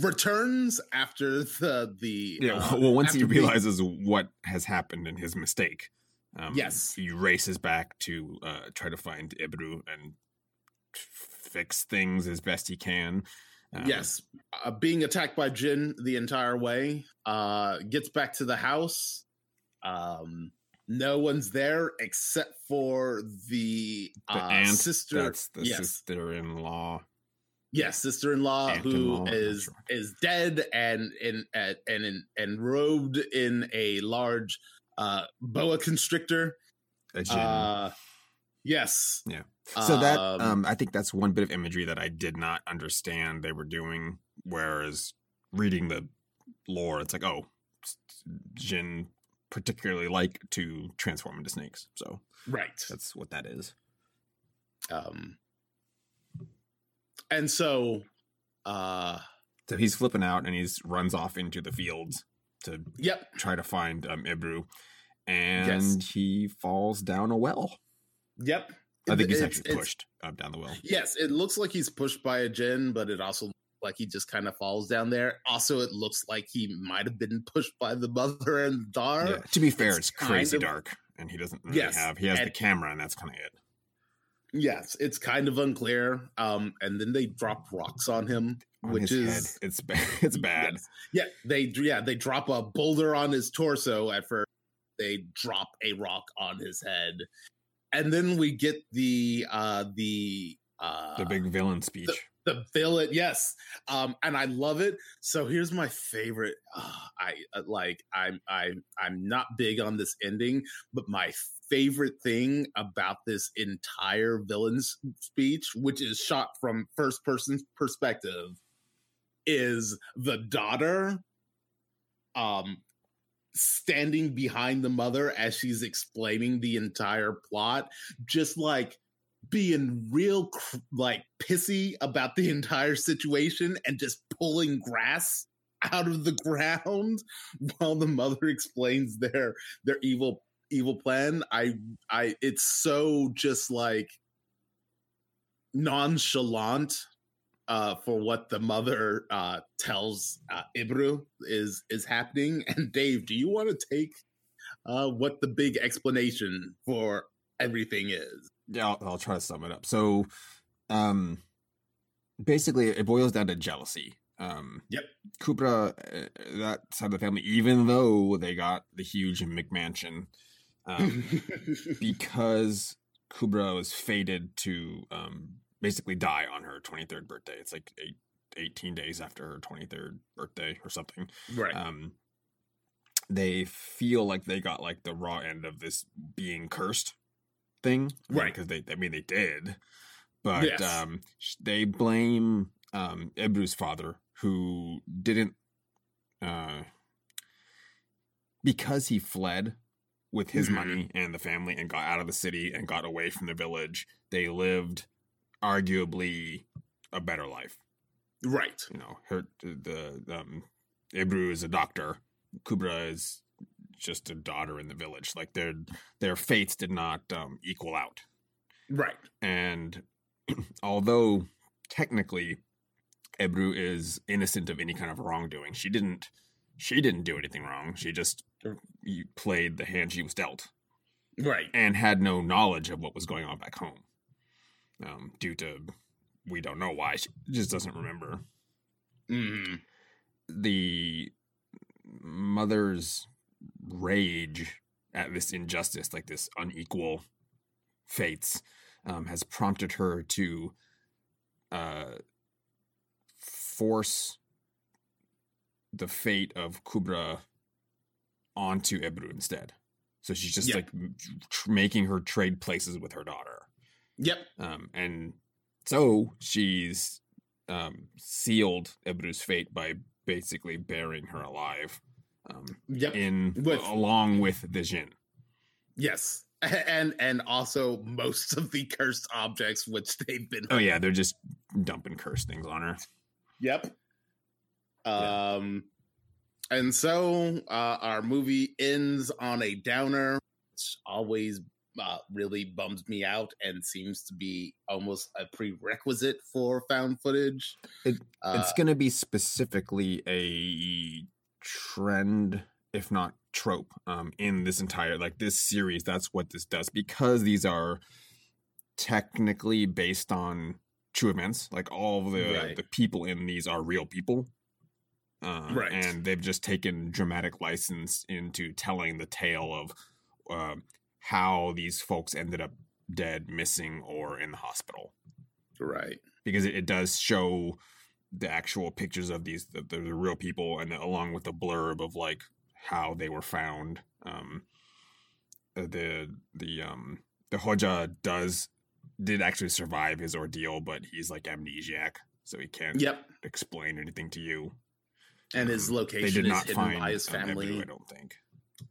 Speaker 2: returns after the the
Speaker 1: yeah
Speaker 2: uh,
Speaker 1: well once he realizes what has happened and his mistake um,
Speaker 2: Yes.
Speaker 1: he races back to uh, try to find Ebru and fix things as best he can. Um,
Speaker 2: yes. Uh, being attacked by jinn the entire way uh gets back to the house. Um no one's there except for the,
Speaker 1: the
Speaker 2: uh,
Speaker 1: aunt
Speaker 2: sister
Speaker 1: that's the
Speaker 2: yes.
Speaker 1: sister-in-law
Speaker 2: yes sister-in-law who
Speaker 1: is
Speaker 2: is
Speaker 1: sure.
Speaker 2: is dead and in and and and robed in a large uh boa constrictor uh yes
Speaker 1: Yeah. So that
Speaker 2: Um,
Speaker 1: um, I think that's one bit of imagery that I did not understand they were doing. Whereas reading the lore, it's like, oh, Jinn particularly like to transform into snakes. So
Speaker 2: right
Speaker 1: that's what that is.
Speaker 2: um and so uh
Speaker 1: So he's flipping out and he's runs off into the fields to
Speaker 2: yep
Speaker 1: try to find um, Ebru, and he falls down a well.
Speaker 2: yep
Speaker 1: I think he's actually
Speaker 2: it's-
Speaker 1: pushed up down the well.
Speaker 2: yes it looks like he's pushed by a jinn but it also looks like he just kind of falls down there also it looks like he might have been pushed by the mother and the daughter
Speaker 1: Yeah. To be fair,
Speaker 2: it's
Speaker 1: it's, crazy
Speaker 2: of-
Speaker 1: dark, and he doesn't really
Speaker 2: Yes,
Speaker 1: have. He has the camera, and that's kind of it.
Speaker 2: Yes it's kind of unclear um and then they drop rocks on him
Speaker 1: On
Speaker 2: which is
Speaker 1: head. it's bad. It's bad.
Speaker 2: Yes. Yeah, they yeah they drop a boulder on his torso at first. They drop a rock on his head, and then we get the uh the uh
Speaker 1: the big villain speech.
Speaker 2: the villain. Yes, um, and I love it. So here's my favorite. Uh, I uh, like I'm I'm I'm not big on this ending, but my favorite thing about this entire villain's speech, which is shot from first person perspective, is the daughter um standing behind the mother as she's explaining the entire plot just like being real cr- like pissy about the entire situation and just pulling grass out of the ground while the mother explains their their evil evil plan i i it's so just like nonchalant uh, for what the mother uh, tells uh, Ebru is is happening. And Dave, do you want to take uh, what the big explanation for everything is?
Speaker 1: Yeah, I'll, I'll try to sum it up. So, um, basically, it boils down to jealousy. Um,
Speaker 2: Yep.
Speaker 1: Kubra, uh, that side of the family, even though they got the huge McMansion, um, because Kubra was fated to um, basically die on her 23rd birthday. It's like eight, 18 days after her 23rd birthday or something.
Speaker 2: right.
Speaker 1: Um, they feel like they got like the raw end of this being cursed thing,
Speaker 2: Right.
Speaker 1: Because they, I mean, they did, but
Speaker 2: Yes.
Speaker 1: um, they blame um Ebru's father, who didn't, uh, because he fled with his
Speaker 2: Mhm.
Speaker 1: money and the family and got out of the city and got away from the village. They lived arguably a better life
Speaker 2: right.
Speaker 1: you know her the um Ebru is a doctor Kubra is just a daughter in the village like their their fates did not um equal out
Speaker 2: Right.
Speaker 1: and although technically Ebru is innocent of any kind of wrongdoing she didn't she didn't do anything wrong she just played the hand she was dealt
Speaker 2: Right.
Speaker 1: and had no knowledge of what was going on back home um due to we don't know why she just doesn't remember
Speaker 2: Mhm.
Speaker 1: the mother's rage at this injustice, like this unequal fates, um, has prompted her to uh, force the fate of Kubra onto Ebru instead. So she's just
Speaker 2: Yeah.
Speaker 1: like tr- making her trade places with her daughter.
Speaker 2: Yep.
Speaker 1: Um, and so she's um, sealed Ebru's fate by basically burying her alive um,
Speaker 2: Yep.
Speaker 1: in
Speaker 2: With-
Speaker 1: along with the Jinn.
Speaker 2: Yes. And and also most of the cursed objects which they've been
Speaker 1: Oh yeah, they're just dumping cursed things on her.
Speaker 2: Yep. Um and so uh, our movie ends on a downer, which always uh, really bums me out and seems to be almost a prerequisite for found footage.
Speaker 1: It, it's uh, going to be specifically a trend, if not trope, um, in this entire like this series. That's what this does because these are technically based on true events. Like all the right. the people in these are real people. Uh, right. And they've just taken dramatic license into telling the tale of uh, how these folks ended up dead, missing, or in the hospital.
Speaker 2: Right.
Speaker 1: Because it, it does show the actual pictures of these, the, the, real people, and along with the blurb of like how they were found. Um, uh, the the um the Hoja does did actually survive his ordeal, but he's like amnesiac, so he can't
Speaker 2: yep.
Speaker 1: explain anything to you.
Speaker 2: And his location they did not hidden find by his family.
Speaker 1: I don't think.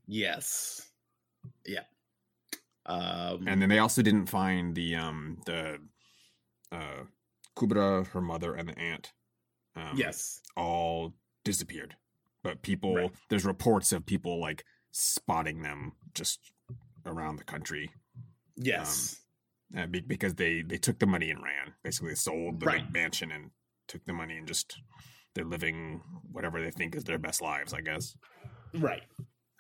Speaker 2: Yes. Yeah.
Speaker 1: Um, and then they also didn't find the um the uh Kubra, her mother, and the aunt.
Speaker 2: Um, yes.
Speaker 1: All disappeared. But people, right. there's reports of people like spotting them just around the country.
Speaker 2: Yes. Um,
Speaker 1: uh, be, because they they took the money and ran. Basically, sold the right. mansion and took the money and just they're living whatever they think is their best lives. I guess.
Speaker 2: Right.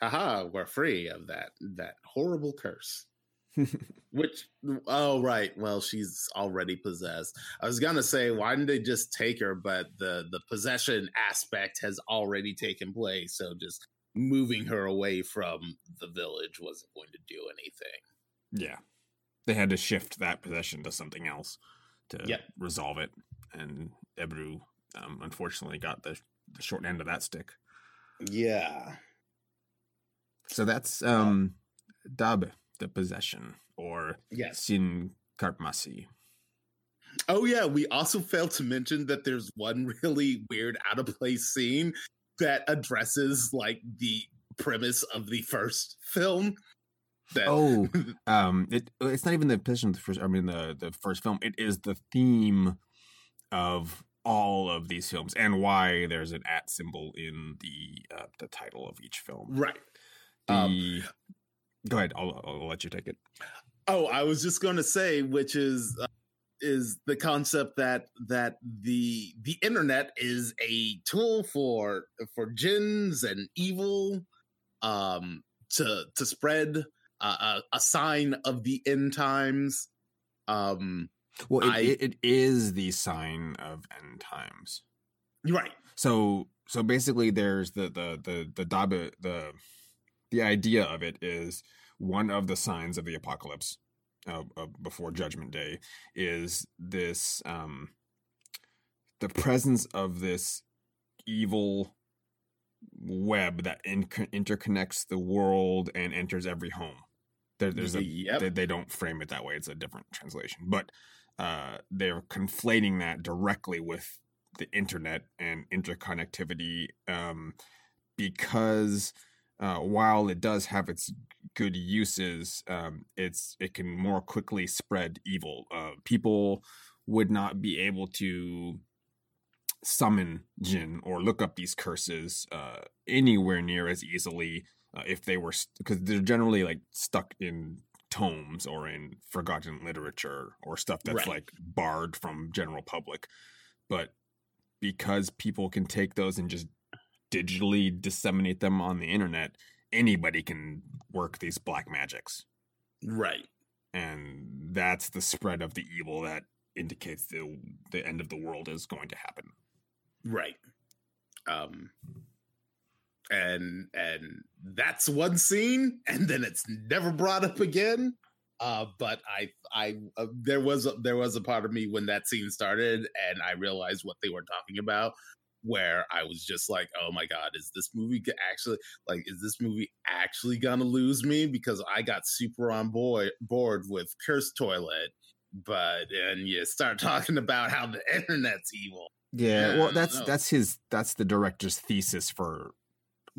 Speaker 2: Haha, we're free of that that horrible curse. Which oh right, well she's already possessed. I was gonna say why didn't they just take her, but the the possession aspect has already taken place, so just moving her away from the village wasn't going to do anything.
Speaker 1: Yeah, they had to shift that possession to something else to yep. resolve it. And Ebru, um, unfortunately, got the, the short end of that stick.
Speaker 2: Yeah.
Speaker 1: So that's um, Dabbe, the possession, or
Speaker 2: yes.
Speaker 1: Sin Karpmasi.
Speaker 2: Oh yeah, we also failed to mention that there's one really weird out of place scene that addresses like the premise of the first film
Speaker 1: that oh, um, it it's not even the position of the first. I mean, the the first film. It is the theme of all of these films and why there's an at symbol in the uh, the title of each film.
Speaker 2: Right.
Speaker 1: The, um, go ahead. I'll, I'll let you take it.
Speaker 2: Oh, I was just going to say, which is uh, is the concept that that the the internet is a tool for for jinns and evil um to to spread uh, a sign of the end times. Um,
Speaker 1: well, it, I, it, it is the sign of end times.
Speaker 2: Right.
Speaker 1: So so basically, there's the the the the the the idea of it is one of the signs of the apocalypse uh, uh, before Judgment Day is this um the presence of this evil web that in- interconnects the world and enters every home. There, there's a yep. they, they, don't frame it that way. It's a different translation, but uh, they're conflating that directly with the internet and interconnectivity um, because uh, while it does have its good uses, um, it's it can more quickly spread evil. Uh, people would not be able to summon jinn or look up these curses uh, anywhere near as easily uh, if they were because st- they're generally like stuck in tomes or in forgotten literature or stuff that's right. like barred from general public. But because people can take those and just digitally disseminate them on the internet anybody can work these black magics.
Speaker 2: Right.
Speaker 1: And that's the spread of the evil that indicates the the end of the world is going to happen.
Speaker 2: Right. Um and and that's one scene and then it's never brought up again uh, but I, I, uh, there was a, there was a part of me when that scene started, and I realized what they were talking about. Where I was just like, "Oh my god, is this movie actually like? Is this movie actually gonna lose me?" Because I got super on board board with Cursed Toilet, but and you start talking about how the internet's evil.
Speaker 1: Yeah, well, that's that's his that's the director's thesis for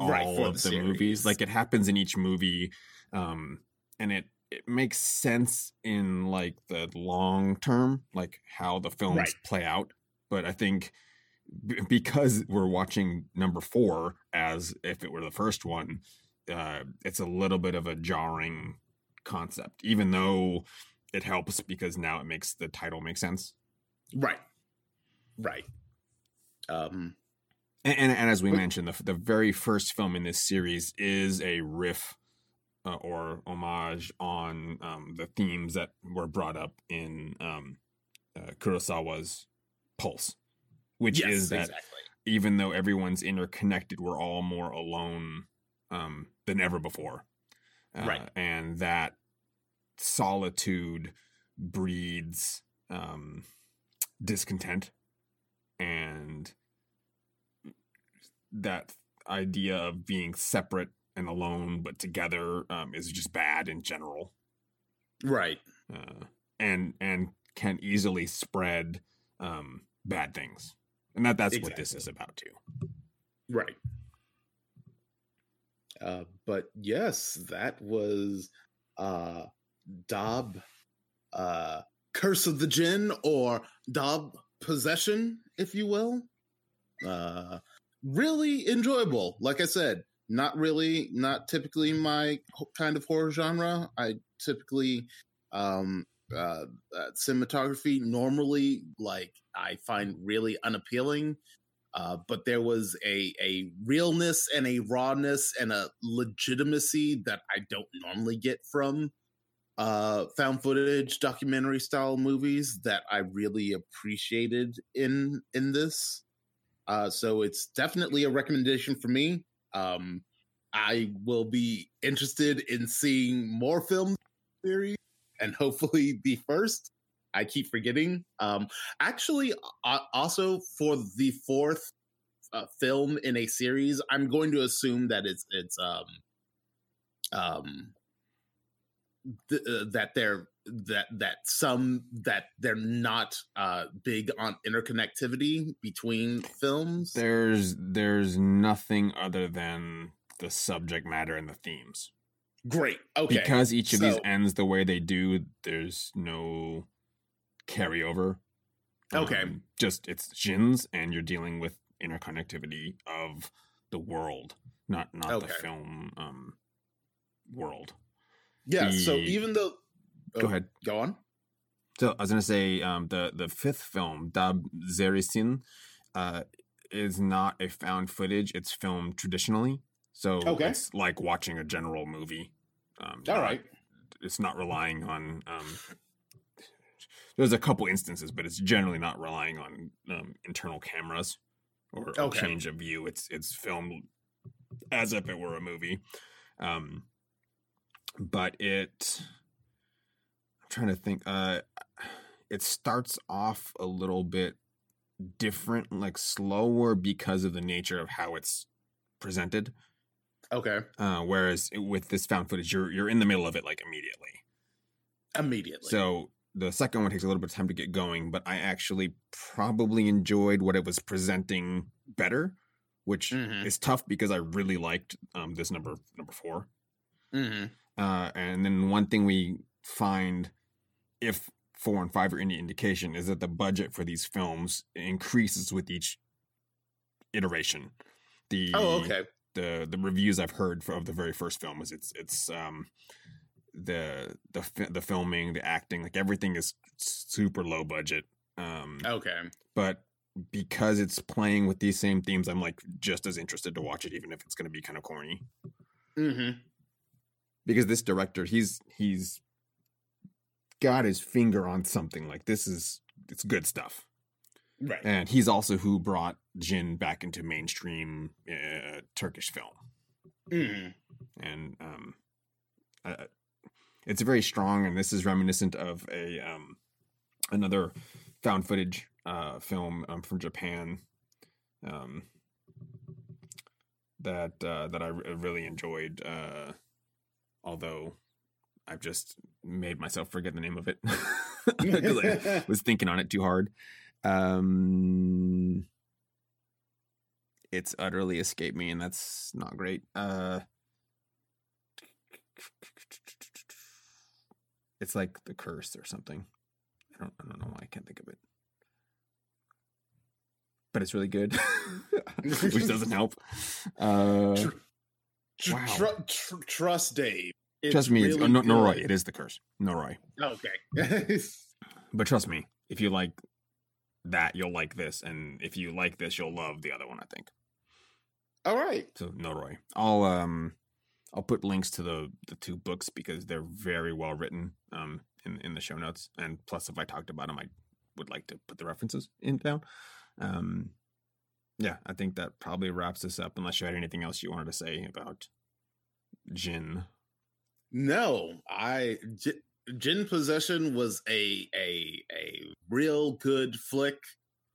Speaker 1: all right, of the, movies. Like it happens in each movie, um, and it it makes sense in like the long term, like how the films right. play out. But I think b- because we're watching number four as if it were the first one, uh, it's a little bit of a jarring concept, even though it helps because now it makes the title make sense.
Speaker 2: Right. Right. Um,
Speaker 1: and, and, and as we mentioned, the, the very first film in this series is a riff uh, or homage on um, the themes that were brought up in um, uh, Kurosawa's Pulse, which
Speaker 2: yes,
Speaker 1: is that
Speaker 2: exactly.
Speaker 1: even though everyone's interconnected, we're all more alone um, than ever before. Uh,
Speaker 2: Right.
Speaker 1: And that solitude breeds um, discontent and that idea of being separate and alone but together um, is just bad in general
Speaker 2: Right.
Speaker 1: uh, and and can easily spread um, bad things and that that's what this is about too
Speaker 2: Right. Uh, but yes, that was uh Dabbe uh Curse of the Jinn or Dabbe Possession, if you will. Uh really enjoyable. Like I said, not really not typically my kind of horror genre. I typically um uh, uh cinematography normally like I find really unappealing uh, but there was a a realness and a rawness and a legitimacy that I don't normally get from uh, found footage documentary style movies that I really appreciated in in this. Uh, so it's definitely a recommendation for me. Um, I will be interested in seeing more film series and hopefully the first. I keep forgetting. Um, actually, uh, also for the fourth uh, film in a series, I'm going to assume that it's it's um um th- uh, that they're that that some that they're not uh big on interconnectivity between films.
Speaker 1: there's there's nothing other than the subject matter and the themes
Speaker 2: Great. Okay.
Speaker 1: because each of these ends the way they do there's no carryover
Speaker 2: Okay.
Speaker 1: Um, just it's jinns and you're dealing with interconnectivity of the world not not the film um world
Speaker 2: yeah. So even though
Speaker 1: go ahead
Speaker 2: go on.
Speaker 1: So I was gonna say um, the the fifth film, Dab Zerisin, uh, is not a found footage. It's filmed traditionally, so
Speaker 2: Okay.
Speaker 1: it's like watching a general movie. Um,
Speaker 2: All
Speaker 1: not-
Speaker 2: right.
Speaker 1: it's not relying on. Um, there's a couple instances, but it's generally not relying on um, internal cameras or, or
Speaker 2: Okay.
Speaker 1: change of view. It's it's filmed as if it were a movie. Um, but it trying to think uh it starts off a little bit different like slower because of the nature of how it's presented
Speaker 2: Okay.
Speaker 1: uh whereas with this found footage you're you're in the middle of it like immediately
Speaker 2: Immediately.
Speaker 1: so the second one takes a little bit of time to get going but i actually probably enjoyed what it was presenting better which
Speaker 2: Mhm.
Speaker 1: is tough because i really liked um this number number four
Speaker 2: mm-hmm.
Speaker 1: Uh, and then one thing we find, if four and five are any indication, is that the budget for these films increases with each iteration. The
Speaker 2: Oh, okay.
Speaker 1: the the reviews I've heard for, of the very first film is it's it's um the the the filming, the acting, like everything is super low budget. Um,
Speaker 2: Okay.
Speaker 1: but because it's playing with these same themes, I'm like just as interested to watch it, even if it's going to be kind of corny
Speaker 2: Mm-hmm.
Speaker 1: because this director he's he's got his finger on something like this is it's good stuff.
Speaker 2: Right.
Speaker 1: and he's also who brought jinn back into mainstream uh, turkish film.
Speaker 2: Hmm
Speaker 1: and um uh, it's very strong and this is reminiscent of a um another found footage uh film um, from japan um that uh that i really enjoyed uh although i've just made myself forget the name of it. Because i was thinking on it too hard. Um it's utterly escaped me and that's not great. Uh it's like the curse or something. I don't i don't know why i can't think of it. But it's really good, which doesn't help. Uh,
Speaker 2: Tr- tr-
Speaker 1: wow.
Speaker 2: tr- tr- trust Dave. It's
Speaker 1: trust me, it's,
Speaker 2: really
Speaker 1: no, Noroi. It is the curse, Noroi.
Speaker 2: Okay.
Speaker 1: But trust me, if you like that, you'll like this, and if you like this, you'll love the other one. I think.
Speaker 2: All right.
Speaker 1: So Noroi. I'll um I'll put links to the the two books because they're very well written um in in the show notes. And plus if I talked about them I would like to put the references in down. Um yeah, I think that probably wraps this up unless you had anything else you wanted to say about Jinn.
Speaker 2: No, I Jinn Possession was a a a real good flick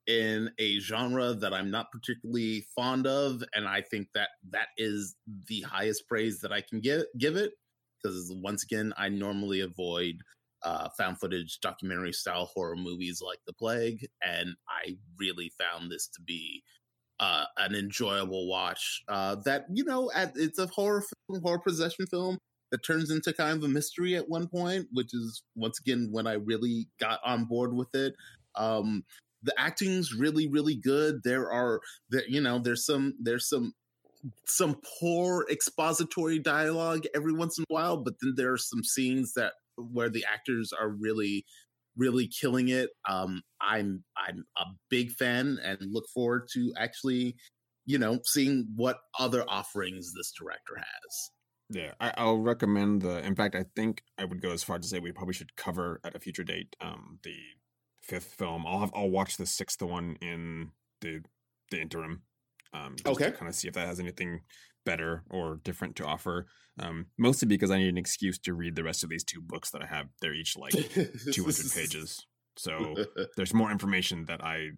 Speaker 2: in a genre that I'm not particularly fond of, and I think that that is the highest praise that I can give give it because once again, I normally avoid uh, found footage documentary style horror movies like The Plague, and I really found this to be uh, an enjoyable watch. Uh, that you know, at, it's a horror film, horror possession film that turns into kind of a mystery at one point, which is once again when I really got on board with it. Um, the acting's really, really good. There are that you know, there's some there's some some poor expository dialogue every once in a while, but then there are some scenes that where the actors are really really killing it. Um, I'm I'm a big fan and look forward to actually, you know, seeing what other offerings this director has.
Speaker 1: Yeah, I, I'll recommend the. In fact, I think I would go as far to say we probably should cover at a future date um, the fifth film. I'll have I'll watch the sixth one in the the interim. Um, just
Speaker 2: Okay.
Speaker 1: To kind of see if that has anything better or different to offer. Um, mostly because I need an excuse to read the rest of these two books that I have. They're each like 200 pages. So there's more information that I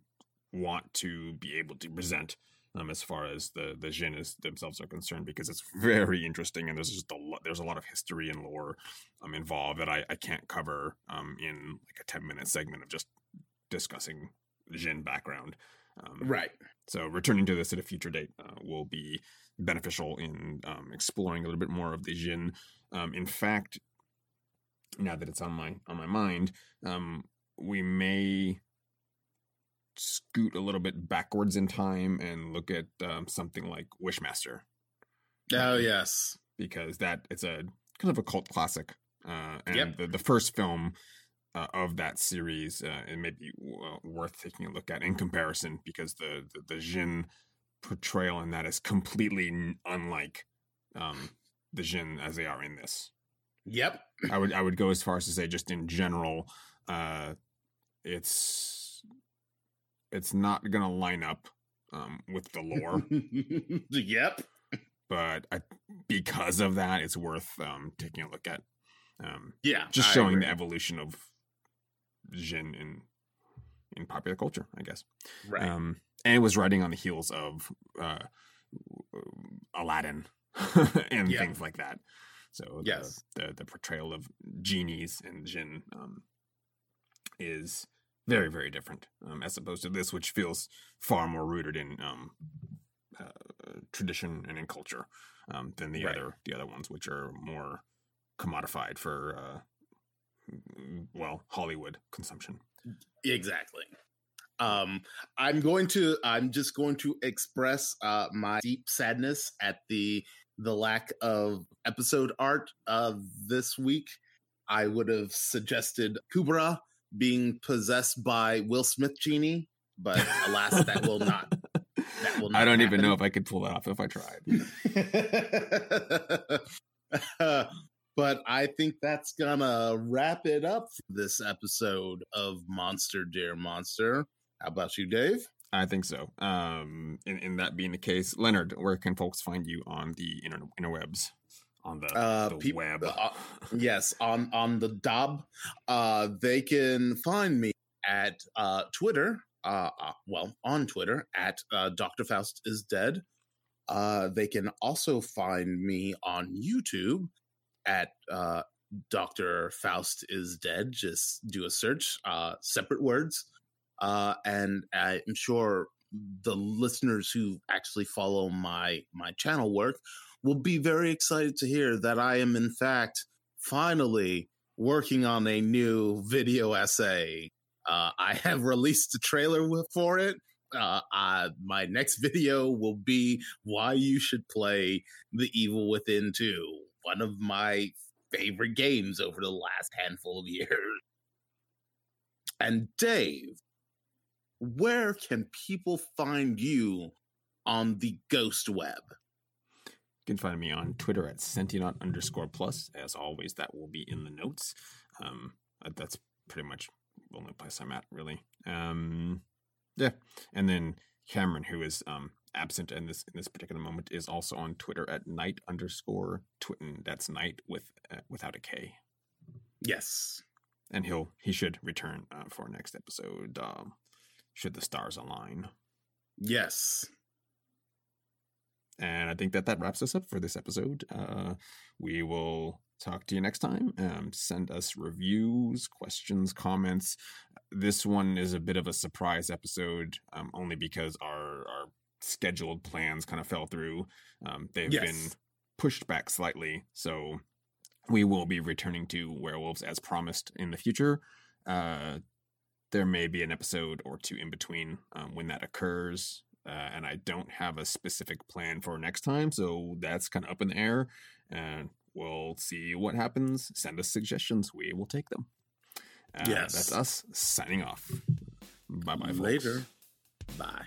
Speaker 1: want to be able to present um, as far as the the Jinn is themselves are concerned because it's very interesting and there's just a lot there's a lot of history and lore um, involved that I, I can't cover um, in like a 10 minute segment of just discussing Jinn background. Um,
Speaker 2: right.
Speaker 1: so returning to this at a future date uh, will be beneficial in um, exploring a little bit more of the Jinn. Um, in fact, now that it's on my on my mind, um, we may scoot a little bit backwards in time and look at um, something like Wishmaster
Speaker 2: Oh yes.
Speaker 1: because that it's a kind of a cult classic, uh, and
Speaker 2: Yep.
Speaker 1: the, the first film uh, of that series uh, it may be w- worth taking a look at in comparison because the the, the Jinn portrayal in that is completely n- unlike um, the Jinn as they are in this.
Speaker 2: Yep.
Speaker 1: I would I would go as far as to say just in general, uh, it's it's not gonna line up um, with the lore,
Speaker 2: yep.
Speaker 1: but I, because of that, it's worth um, taking a look at. Um,
Speaker 2: Yeah.
Speaker 1: just
Speaker 2: I
Speaker 1: showing
Speaker 2: agree.
Speaker 1: the evolution of Jinn in in popular culture, I guess.
Speaker 2: Right.
Speaker 1: Um, and it was riding on the heels of uh, Aladdin and
Speaker 2: Yeah.
Speaker 1: things like that. So the,
Speaker 2: Yes.
Speaker 1: the the portrayal of genies and Jinn um, is very very different um, as opposed to this, which feels far more rooted in um, uh, tradition and in culture um, than the
Speaker 2: Right.
Speaker 1: other the other ones, which are more commodified for uh, well Hollywood consumption.
Speaker 2: Exactly. Um, I'm going to. I'm just going to express uh, my deep sadness at the the lack of episode art uh, this week. I would have suggested Kubra being possessed by Will Smith genie, but alas, that will not. That will
Speaker 1: I don't even know if I could pull that off if I tried.
Speaker 2: but I think that's gonna wrap it up for this episode of Monster Dear Monster. How about you, Dave?
Speaker 1: I think so. Um, in, in that being the case, Leonard, where can folks find you on the inter- interwebs? On the,
Speaker 2: Uh,
Speaker 1: the
Speaker 2: peop-
Speaker 1: web.
Speaker 2: uh, yes, on on the Dob, uh, they can find me at uh, Twitter. Uh, uh, well, on Twitter at uh, Dr. Faust is dead. Uh, they can also find me on YouTube at uh, Dr. Faust is dead. Just do a search, uh, separate words. Uh, and I'm sure the listeners who actually follow my my channel work will be very excited to hear that I am in fact finally working on a new video essay. Uh, I have released a trailer for it, uh, uh, my next video will be why you should play The Evil Within 2, one of my favorite games over the last handful of years. And Dave, where can people find you on the ghost web?
Speaker 1: You can find me on Twitter at Sentient underscore plus. As always, that will be in the notes. Um, that's pretty much the only place I'm at, really. Um, yeah, and then Cameron, who is um, absent in this in this particular moment, is also on Twitter at night underscore twitten. That's night with uh, without a K.
Speaker 2: Yes,
Speaker 1: and he'll he should return uh, for next episode. Um, should the stars align?
Speaker 2: Yes.
Speaker 1: And I think that that wraps us up for this episode. Uh, we will talk to you next time. Um, send us reviews, questions, comments. This one is a bit of a surprise episode, um, only because our our scheduled plans kind of fell through. Um, they've yes. been pushed back slightly, so we will be returning to werewolves as promised in the future. Uh, there may be an episode or two in between um, when that occurs uh, and I don't have a specific plan for next time, so that's kind of up in the air. And we'll see what happens. Send us suggestions; we will take them. Uh, yes, that's us signing off. Bye bye.
Speaker 2: Later. Folks. Bye.